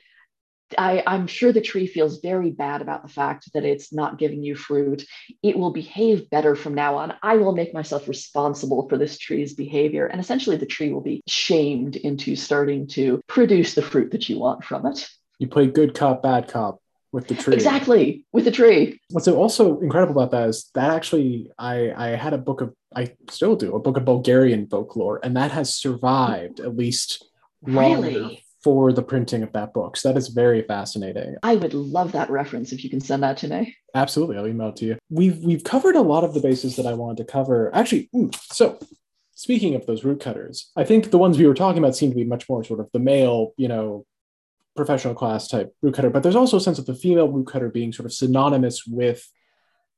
I, am sure the tree feels very bad about the fact that it's not giving you fruit. It will behave better from now on. I will make myself responsible for this tree's behavior. And essentially, the tree will be shamed into starting to produce the fruit that you want from it. You play good cop, bad cop with the tree. Exactly, with the tree. What's also incredible about that is that actually, I, I had a book of, I still do, a book of Bulgarian folklore, and that has survived at least longer. Really? For the printing of that book. So that is very fascinating. I would love that reference if you can send that to me. Absolutely, I'll email it to you. We've we've covered a lot of the bases that I wanted to cover. Actually, hmm, so speaking of those root cutters, I think the ones we were talking about seem to be much more sort of the male, you know, professional class type root cutter, but there's also a sense of the female root cutter being sort of synonymous with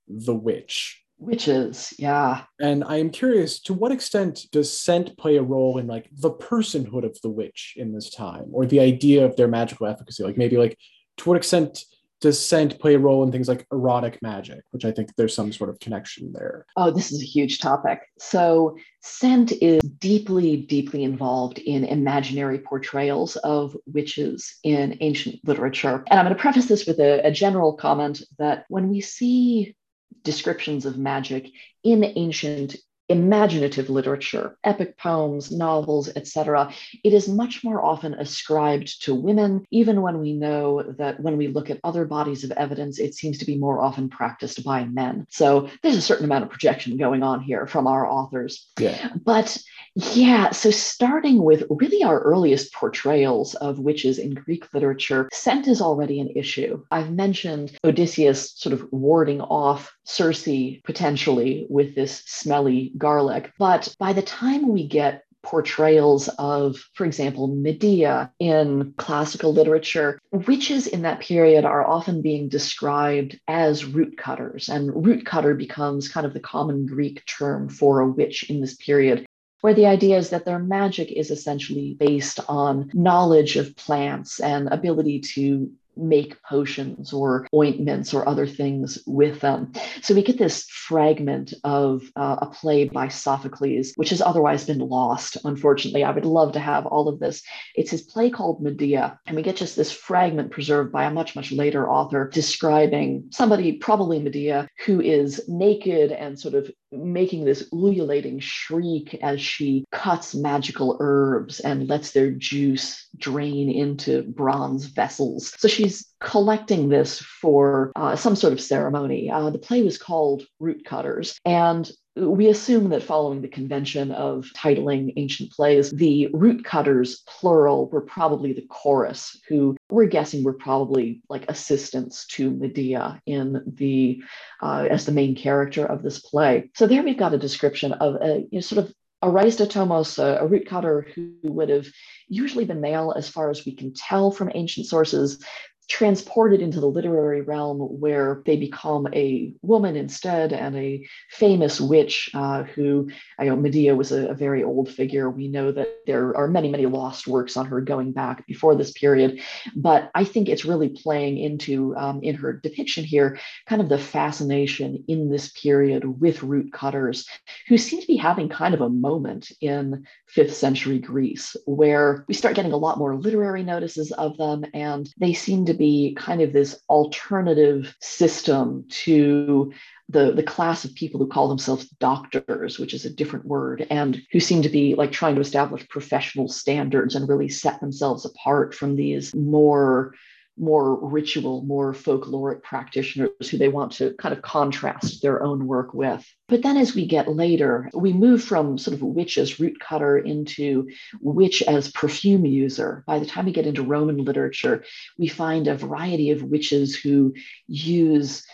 the witch witches yeah. And i am curious to what extent does scent play a role in like the personhood of the witch in this time or the idea of their magical efficacy? Like maybe like to what extent does scent play a role in things like erotic magic which i think there's some sort of connection there? Oh this is a huge topic. So scent is deeply deeply involved in imaginary portrayals of witches in ancient literature. And i'm going to preface this with a, a general comment that when we see descriptions of magic in ancient imaginative literature, epic poems, novels, etc., it is much more often ascribed to women, even when we know that when we look at other bodies of evidence, it seems to be more often practiced by men. So there's a certain amount of projection going on here from our authors. Yeah. But yeah, so starting with really our earliest portrayals of witches in Greek literature, scent is already an issue. I've mentioned Odysseus sort of warding off Circe potentially with this smelly garlic. But by the time we get portrayals of, for example, Medea in classical literature, witches in that period are often being described as root cutters, and root cutter becomes kind of the common Greek term for a witch in this period. Where the idea is that their magic is essentially based on knowledge of plants and ability to make potions or ointments or other things with them. So we get this fragment of uh, a play by Sophocles, which has otherwise been lost, unfortunately. I would love to have all of this. It's his play called Medea, and we get just this fragment preserved by a much, much later author describing somebody, probably Medea, who is naked and sort of making this ululating shriek as she cuts magical herbs and lets their juice drain into bronze vessels. So she's collecting this for uh, some sort of ceremony. Uh, the play was called Root Cutters, and we assume that following the convention of titling ancient plays, the root cutters, plural, were probably the chorus, who we're guessing were probably like assistants to Medea in the uh, as the main character of this play. So there we've got a description of a you know, sort of Tomos, a, a root cutter who would have usually been male as far as we can tell from ancient sources, transported into the literary realm where they become a woman instead and a famous witch uh, who I know Medea was a, a, very old figure. We know that there are many, many lost works on her going back before this period, but I think it's really playing into um, in her depiction here kind of the fascination in this period with root cutters who seem to be having kind of a moment in fifth century Greece where we start getting a lot more literary notices of them and they seem to be kind of this alternative system to the, the class of people who call themselves doctors, which is a different word, and who seem to be like trying to establish professional standards and really set themselves apart from these more more ritual, more folkloric practitioners who they want to kind of contrast their own work with. But then as we get later, we move from sort of witch as root cutter into witch as perfume user. By the time we get into Roman literature, we find a variety of witches who use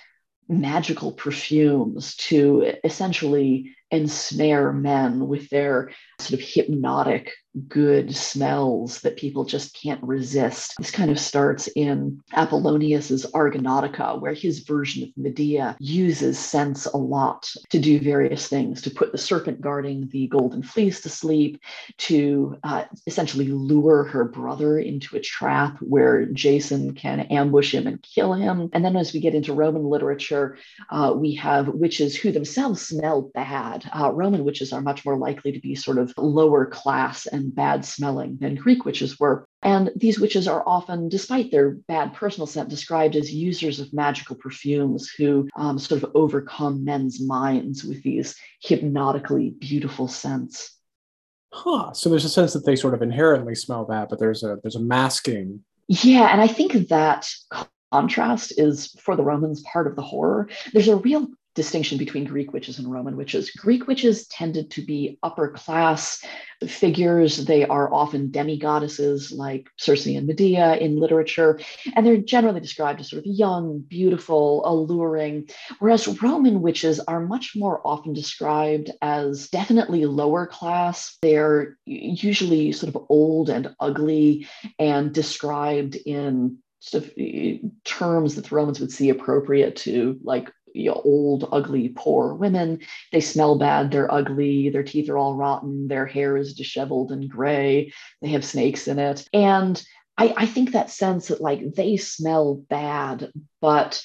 magical perfumes to essentially ensnare men with their sort of hypnotic good smells that people just can't resist. This kind of starts in Apollonius's Argonautica, where his version of Medea uses scents a lot to do various things, to put the serpent guarding the golden fleece to sleep, to uh, essentially lure her brother into a trap where Jason can ambush him and kill him. And then as we get into Roman literature, uh, we have witches who themselves smell bad. Uh, Roman witches are much more likely to be sort of lower class and bad smelling than Greek witches were. And these witches are often, despite their bad personal scent, described as users of magical perfumes who um, sort of overcome men's minds with these hypnotically beautiful scents. Huh. So there's a sense that they sort of inherently smell bad, but there's a there's a masking. Yeah, and I think that contrast is for the Romans part of the horror. There's a real distinction between Greek witches and Roman witches. Greek witches tended to be upper class figures. They are often demigoddesses like Circe and Medea in literature, and they're generally described as sort of young, beautiful, alluring. Whereas Roman witches are much more often described as definitely lower class. They're usually sort of old and ugly and described in sort of eh, terms that the Romans would see appropriate to like you know, old, ugly, poor women. They smell bad, they're ugly, their teeth are all rotten, their hair is disheveled and gray, they have snakes in it. And I, I think that sense that like they smell bad, but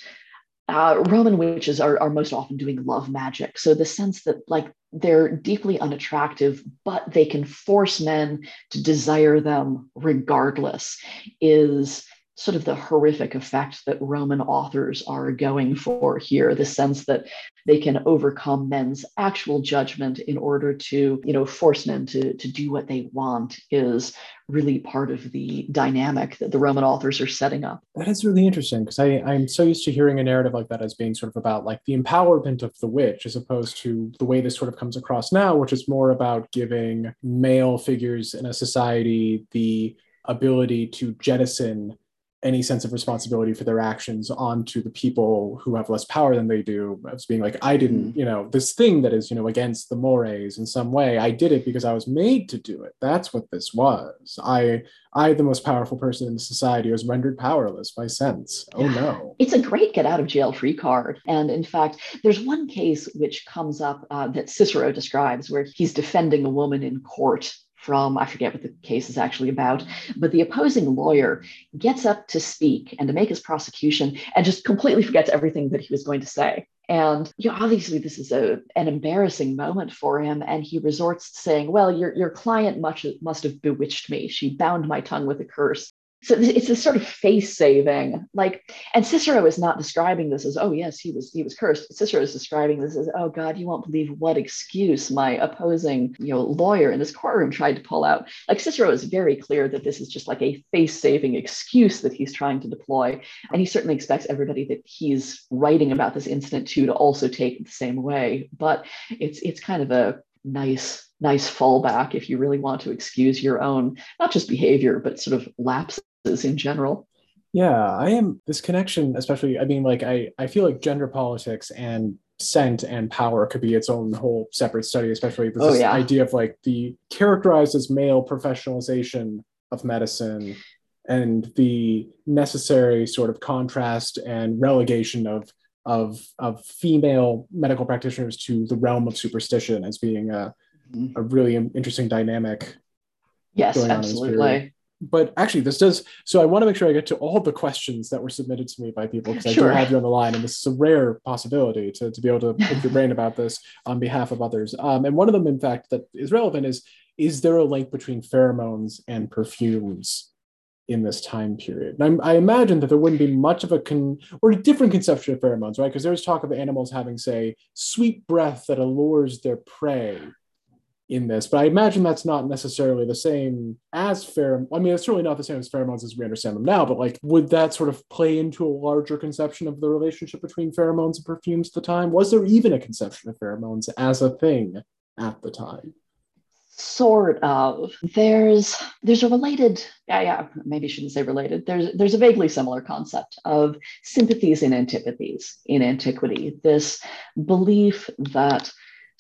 uh, Roman witches are, are most often doing love magic. So the sense that like they're deeply unattractive, but they can force men to desire them regardless is sort of the horrific effect that Roman authors are going for here the sense that they can overcome men's actual judgment in order to, you know, force men to, to do what they want is really part of the dynamic that the Roman authors are setting up. That is really interesting because I'm so used to hearing a narrative like that as being sort of about like the empowerment of the witch, as opposed to the way this sort of comes across now, which is more about giving male figures in a society the ability to jettison any sense of responsibility for their actions onto the people who have less power than they do as being like i didn't mm. you know this thing that is you know against the mores in some way i did it because i was made to do it. That's what this was. I i the most powerful person in society was rendered powerless by sense. Oh no. It's a great get out of jail free card. And in fact there's one case which comes up uh, that cicero describes where he's defending a woman in court from, I forget what the case is actually about, but the opposing lawyer gets up to speak and to make his prosecution and just completely forgets everything that he was going to say. And you know, obviously, this is a, an embarrassing moment for him. And he resorts to saying, Well, your, your client much, must have bewitched me. She bound my tongue with a curse. So it's this sort of face saving like and cicero is not describing this as oh yes he was he was cursed. Cicero is describing this as oh god you won't believe what excuse my opposing you know lawyer in this courtroom tried to pull out. Like cicero is very clear that this is just like a face saving excuse that he's trying to deploy and he certainly expects everybody that he's writing about this incident to to also take it the same way. But it's it's kind of a nice nice fallback if you really want to excuse your own not just behavior but sort of lapses in general yeah i am this connection especially i mean like i i feel like gender politics and scent and power could be its own whole separate study especially this oh, yeah. idea of like the characterized as male professionalization of medicine and the necessary sort of contrast and relegation of of of female medical practitioners to the realm of superstition as being a, mm-hmm. a really interesting dynamic. Yes, absolutely. But actually, this does. So I want to make sure I get to all the questions that were submitted to me by people because sure. I do have you on the line, and this is a rare possibility to, to be able to pick your brain about this on behalf of others. Um, and one of them, in fact, that is relevant is: is there a link between pheromones and perfumes? in this time period. And I, I imagine that there wouldn't be much of a con or a different conception of pheromones, right? Because there's talk of animals having, say, sweet breath that allures their prey in this, but I imagine that's not necessarily the same as pheromones. I mean, it's certainly not the same as pheromones as we understand them now, but like, would that sort of play into a larger conception of the relationship between pheromones and perfumes at the time? Was there even a conception of pheromones as a thing at the time? sort of there's there's a related yeah yeah maybe shouldn't say related there's there's a vaguely similar concept of sympathies and antipathies in antiquity this belief that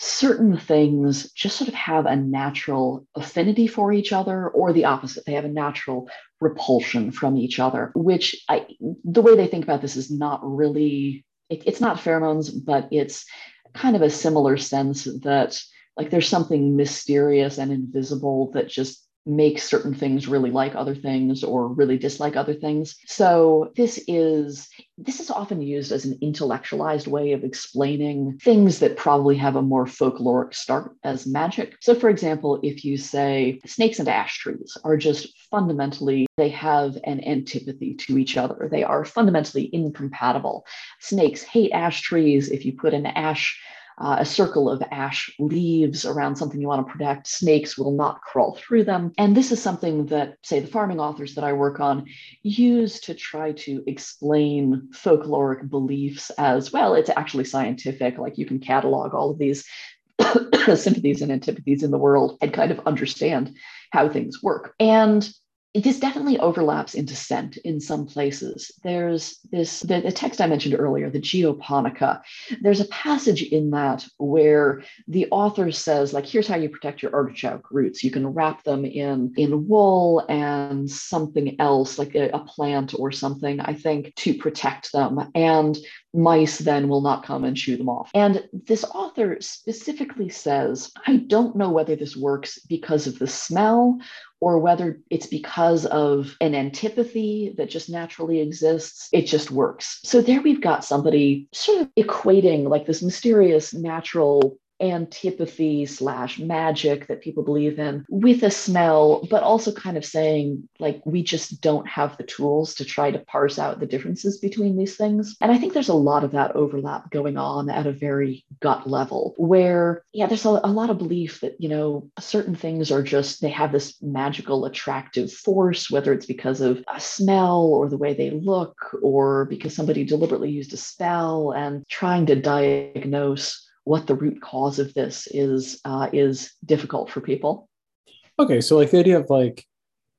certain things just sort of have a natural affinity for each other or the opposite. They have a natural repulsion from each other which i the way they think about this is not really it, it's not pheromones but it's kind of a similar sense that like there's something mysterious and invisible that just makes certain things really like other things or really dislike other things. So this is this is often used as an intellectualized way of explaining things that probably have a more folkloric start as magic. So for example if you say snakes and ash trees are just fundamentally they have an antipathy to each other. They are fundamentally incompatible. Snakes hate ash trees. If you put an ash uh, a circle of ash leaves around something you want to protect. Snakes will not crawl through them. And this is something that, say, the farming authors that I work on use to try to explain folkloric beliefs as well. It's actually scientific, like you can catalog all of these sympathies and antipathies in the world and kind of understand how things work. And this definitely overlaps into scent in some places. There's this, the, the, text I mentioned earlier, the Geoponica. There's a passage in that where the author says, like, here's how you protect your artichoke roots. You can wrap them in, in wool and something else, like a, a plant or something, I think, to protect them. And mice then will not come and chew them off. And this author specifically says, I don't know whether this works because of the smell or whether it's because of an antipathy that just naturally exists, it just works. So there we've got somebody sort of equating like this mysterious natural antipathy slash magic that people believe in with a smell, but also kind of saying, like, we just don't have the tools to try to parse out the differences between these things. And I think there's a lot of that overlap going on at a very gut level, where, yeah, there's a, a lot of belief that, you know, certain things are just, they have this magical, attractive force, whether it's because of a smell or the way they look, or because somebody deliberately used a spell and trying to diagnose what the root cause of this is uh, is difficult for people. Okay, so like the idea of like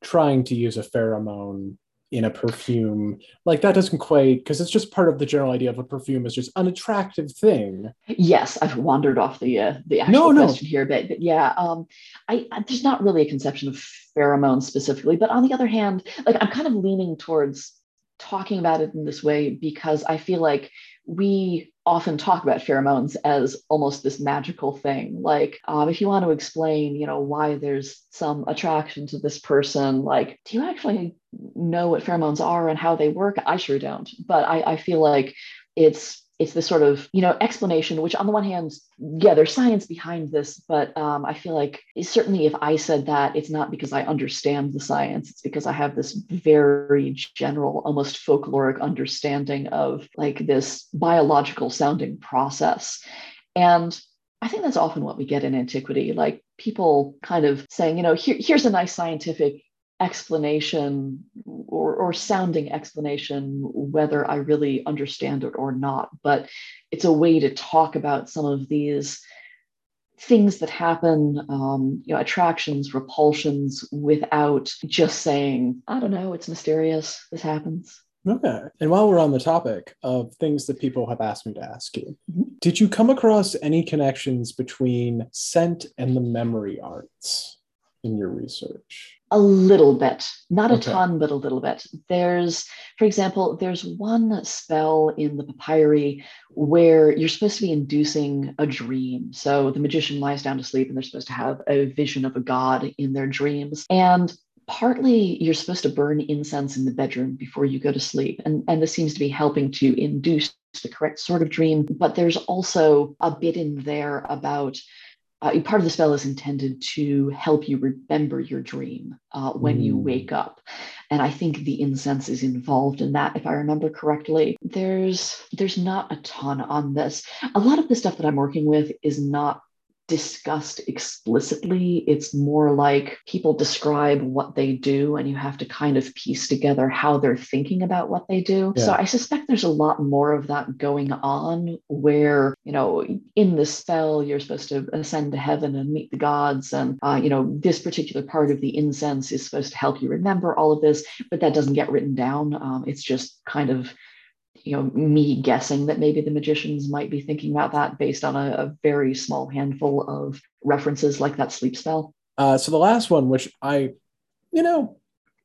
trying to use a pheromone in a perfume like that doesn't quite because it's just part of the general idea of a perfume is just an attractive thing yes i've wandered off the uh, the actual no, question no. here but, but yeah um I, I, there's not really a conception of pheromones specifically but on the other hand like i'm kind of leaning towards talking about it in this way because i feel like we often talk about pheromones as almost this magical thing. Like, um, if you want to explain, you know, why there's some attraction to this person, like, do you actually know what pheromones are and how they work? I sure don't. But I, I feel like it's it's this sort of you know explanation which on the one hand yeah there's science behind this but um, i feel like certainly if i said that it's not because i understand the science. It's because i have this very general almost folkloric understanding of like this biological sounding process. And I think that's often what we get in antiquity, like people kind of saying, you know, here, here's a nice scientific explanation or, or sounding explanation, whether I really understand it or not. But it's a way to talk about some of these things that happen, um, you know, attractions, repulsions, without just saying, I don't know, it's mysterious, this happens. Okay. And while we're on the topic of things that people have asked me to ask you, mm-hmm. did you come across any connections between scent and the memory arts in your research? A little bit, not a ton, but a little bit. There's, for example, there's one spell in the papyri where you're supposed to be inducing a dream. So the magician lies down to sleep and they're supposed to have a vision of a god in their dreams. And partly you're supposed to burn incense in the bedroom before you go to sleep. And, and this seems to be helping to induce the correct sort of dream. But there's also a bit in there about uh, part of the spell is intended to help you remember your dream uh, when mm. you wake up. And i think the incense is involved in that if i remember correctly. There's there's not a ton on this. A lot of the stuff that i'm working with is not discussed explicitly. It's more like people describe what they do, and you have to kind of piece together how they're thinking about what they do. Yeah. So I suspect there's a lot more of that going on where, you know, in the spell, you're supposed to ascend to heaven and meet the gods. And, uh, you know, this particular part of the incense is supposed to help you remember all of this, but that doesn't get written down. Um, it's just kind of you know me guessing that maybe the magicians might be thinking about that based on a, a very small handful of references like that sleep spell. Uh, so the last one which i you know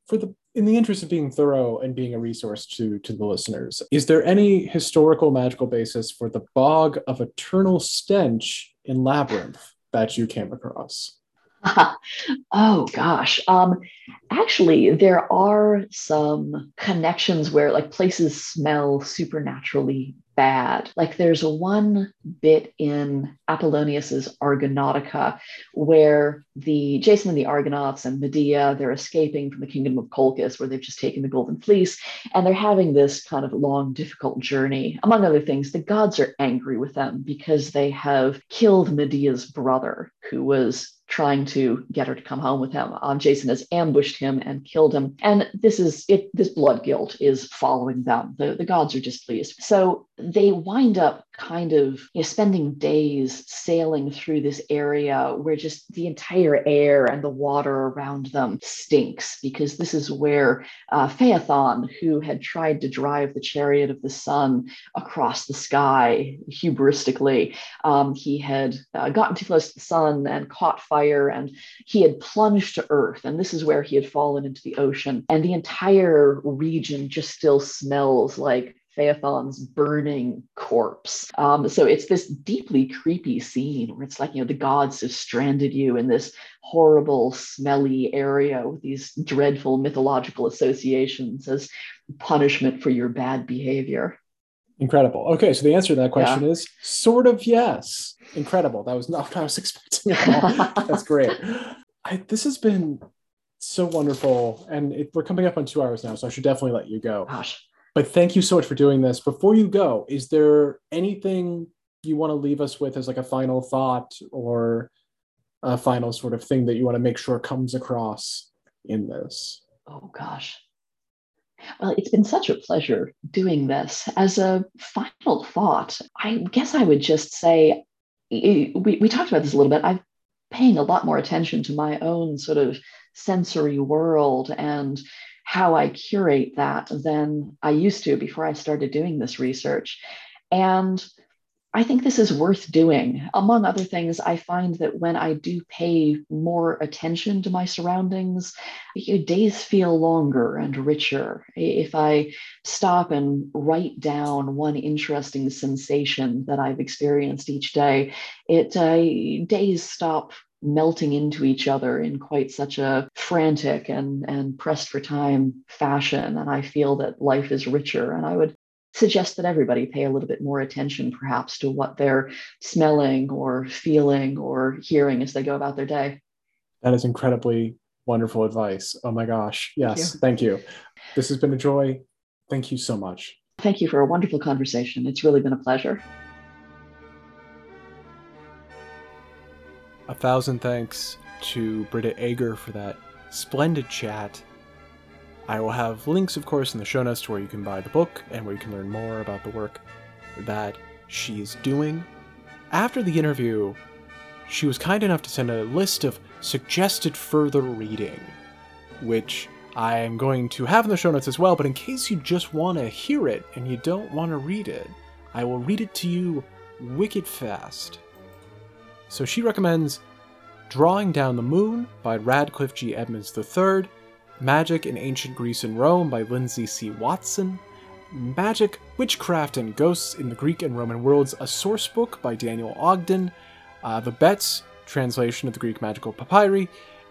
for the in the interest of being thorough and being a resource to to the listeners is there any historical magical basis for the bog of eternal stench in labyrinth that you came across oh gosh. Um, actually, there are some connections where like places smell supernaturally bad. Like there's one bit in Apollonius's Argonautica where the Jason and the Argonauts and Medea, they're escaping from the kingdom of Colchis where they've just taken the golden fleece and they're having this kind of long, difficult journey. Among other things, the gods are angry with them because they have killed Medea's brother who was trying to get her to come home with him. Um, Jason has ambushed him and killed him. And this is it, this blood guilt is following them. The, the gods are displeased. So they wind up kind of you know, spending days sailing through this area where just the entire air and the water around them stinks because this is where uh, Phaethon, who had tried to drive the chariot of the sun across the sky hubristically, um, he had uh, gotten too close to the sun and caught fire and he had plunged to earth. And this is where he had fallen into the ocean. And the entire region just still smells like Phaethon's burning corpse. Um, so it's this deeply creepy scene where it's like, you know, the gods have stranded you in this horrible, smelly area with these dreadful mythological associations as punishment for your bad behavior. Incredible. Okay, so the answer to that question yeah. is sort of yes. Incredible. That was not what I was expecting at all. That's great. I, this has been so wonderful, and it, we're coming up on two hours now, so I should definitely let you go. Gosh. But thank you so much for doing this. Before you go, is there anything you want to leave us with as like a final thought or a final sort of thing that you want to make sure comes across in this? Oh gosh. Well, it's been such a pleasure doing this. As a final thought, I guess I would just say we, we talked about this a little bit. I'm paying a lot more attention to my own sort of sensory world and how I curate that than I used to before I started doing this research. And I think this is worth doing. Among other things, I find that when I do pay more attention to my surroundings, days feel longer and richer. If I stop and write down one interesting sensation that I've experienced each day, it uh, days stop melting into each other in quite such a frantic and, and pressed for time fashion. And I feel that life is richer. And I would suggest that everybody pay a little bit more attention, perhaps, to what they're smelling or feeling or hearing as they go about their day. That is incredibly wonderful advice. Oh my gosh. Yes. Thank you. Thank you. This has been a joy. Thank you so much. Thank you for a wonderful conversation. It's really been a pleasure. A thousand thanks to Britta Ager for that splendid chat. I will have links, of course, in the show notes to where you can buy the book and where you can learn more about the work that she's doing. After the interview, she was kind enough to send a list of suggested further reading, which I am going to have in the show notes as well, but in case you just want to hear it and you don't want to read it, I will read it to you wicked fast. So she recommends Drawing Down the Moon by Radcliffe G. Edmonds III, Magic in Ancient Greece and Rome by Lindsay C. Watson, Magic, Witchcraft, and Ghosts in the Greek and Roman Worlds, a source book by Daniel Ogden, uh, The Betz, translation of the Greek magical papyri,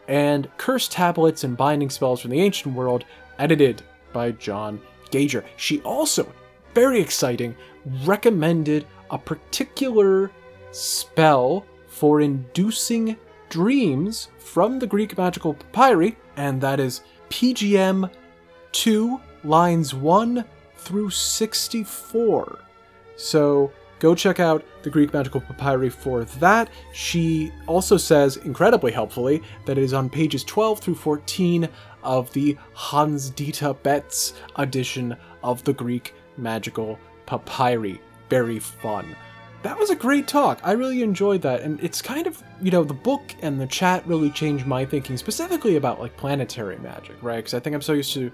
and Cursed Tablets and Binding Spells from the Ancient World, edited by John Gager. She also, very exciting, recommended a particular spell for inducing dreams from the Greek magical papyri, and that is PGM 2, lines 1 through 64. So go check out the Greek Magical Papyri for that. She also says, incredibly helpfully, that it is on pages 12 through 14 of the Hans Dieter Betz edition of the Greek Magical Papyri. Very fun that was a great talk. I really enjoyed that. And it's kind of, you know, the book and the chat really changed my thinking specifically about like planetary magic, right? Because I think I'm so used to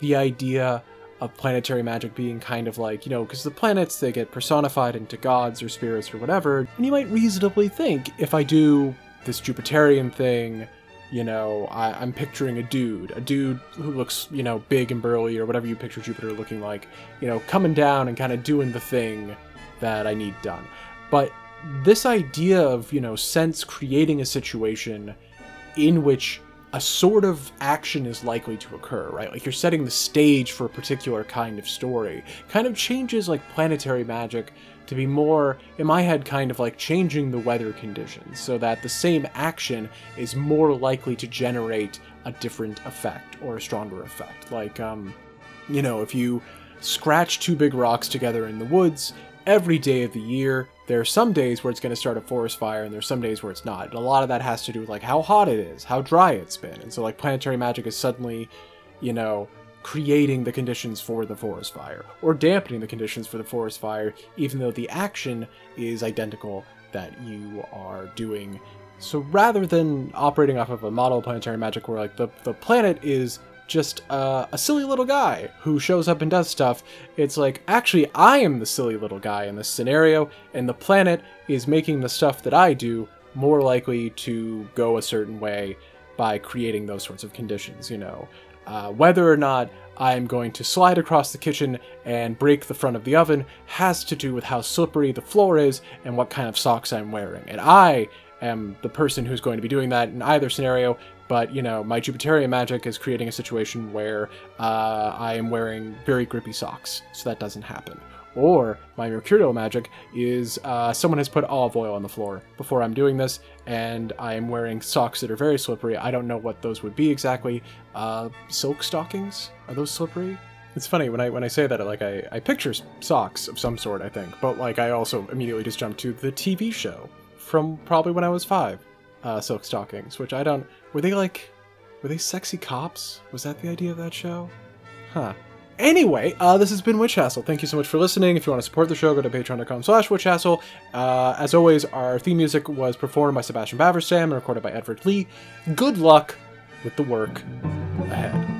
the idea of planetary magic being kind of like, you know, because the planets, they get personified into gods or spirits or whatever. And you might reasonably think if I do this Jupiterian thing, you know, I, am picturing a dude, a dude who looks, you know, big and burly or whatever you picture Jupiter looking like, you know, coming down and kind of doing the thing that I need done. But this idea of, you know, sense creating a situation in which a sort of action is likely to occur, right? Like you're setting the stage for a particular kind of story, kind of changes like planetary magic to be more, in my head, kind of like changing the weather conditions so that the same action is more likely to generate a different effect or a stronger effect. Like, um, you know, if you scratch two big rocks together in the woods, every day of the year. There are some days where it's going to start a forest fire, and there's some days where it's not. And a lot of that has to do with like how hot it is, how dry it's been, and so like planetary magic is suddenly, you know, creating the conditions for the forest fire or dampening the conditions for the forest fire, even though the action is identical that you are doing. So rather than operating off of a model of planetary magic where like the, the planet is just uh, a silly little guy who shows up and does stuff. It's like, actually, I am the silly little guy in this scenario, and the planet is making the stuff that I do more likely to go a certain way by creating those sorts of conditions, you know. Uh, whether or not I'm going to slide across the kitchen and break the front of the oven has to do with how slippery the floor is and what kind of socks I'm wearing. And I am the person who's going to be doing that in either scenario, but you know, my Jupiterian magic is creating a situation where uh, I am wearing very grippy socks, so that doesn't happen. Or my mercurial magic is uh, someone has put olive oil on the floor before I'm doing this, and I am wearing socks that are very slippery. I don't know what those would be exactly. Uh, silk stockings? Are those slippery? It's funny when I when I say that, like I, I picture socks of some sort, I think, but like I also immediately just jump to the TV show from probably when I was five, uh, silk stockings, which I don't were they like, were they sexy cops? Was that the idea of that show? Huh. Anyway, uh, this has been Witch Hassle. Thank you so much for listening. If you want to support the show, go to patreon.com slash Witch Hassle. Uh, as always, our theme music was performed by Sebastian Baverstam and recorded by Edward Lee. Good luck with the work ahead.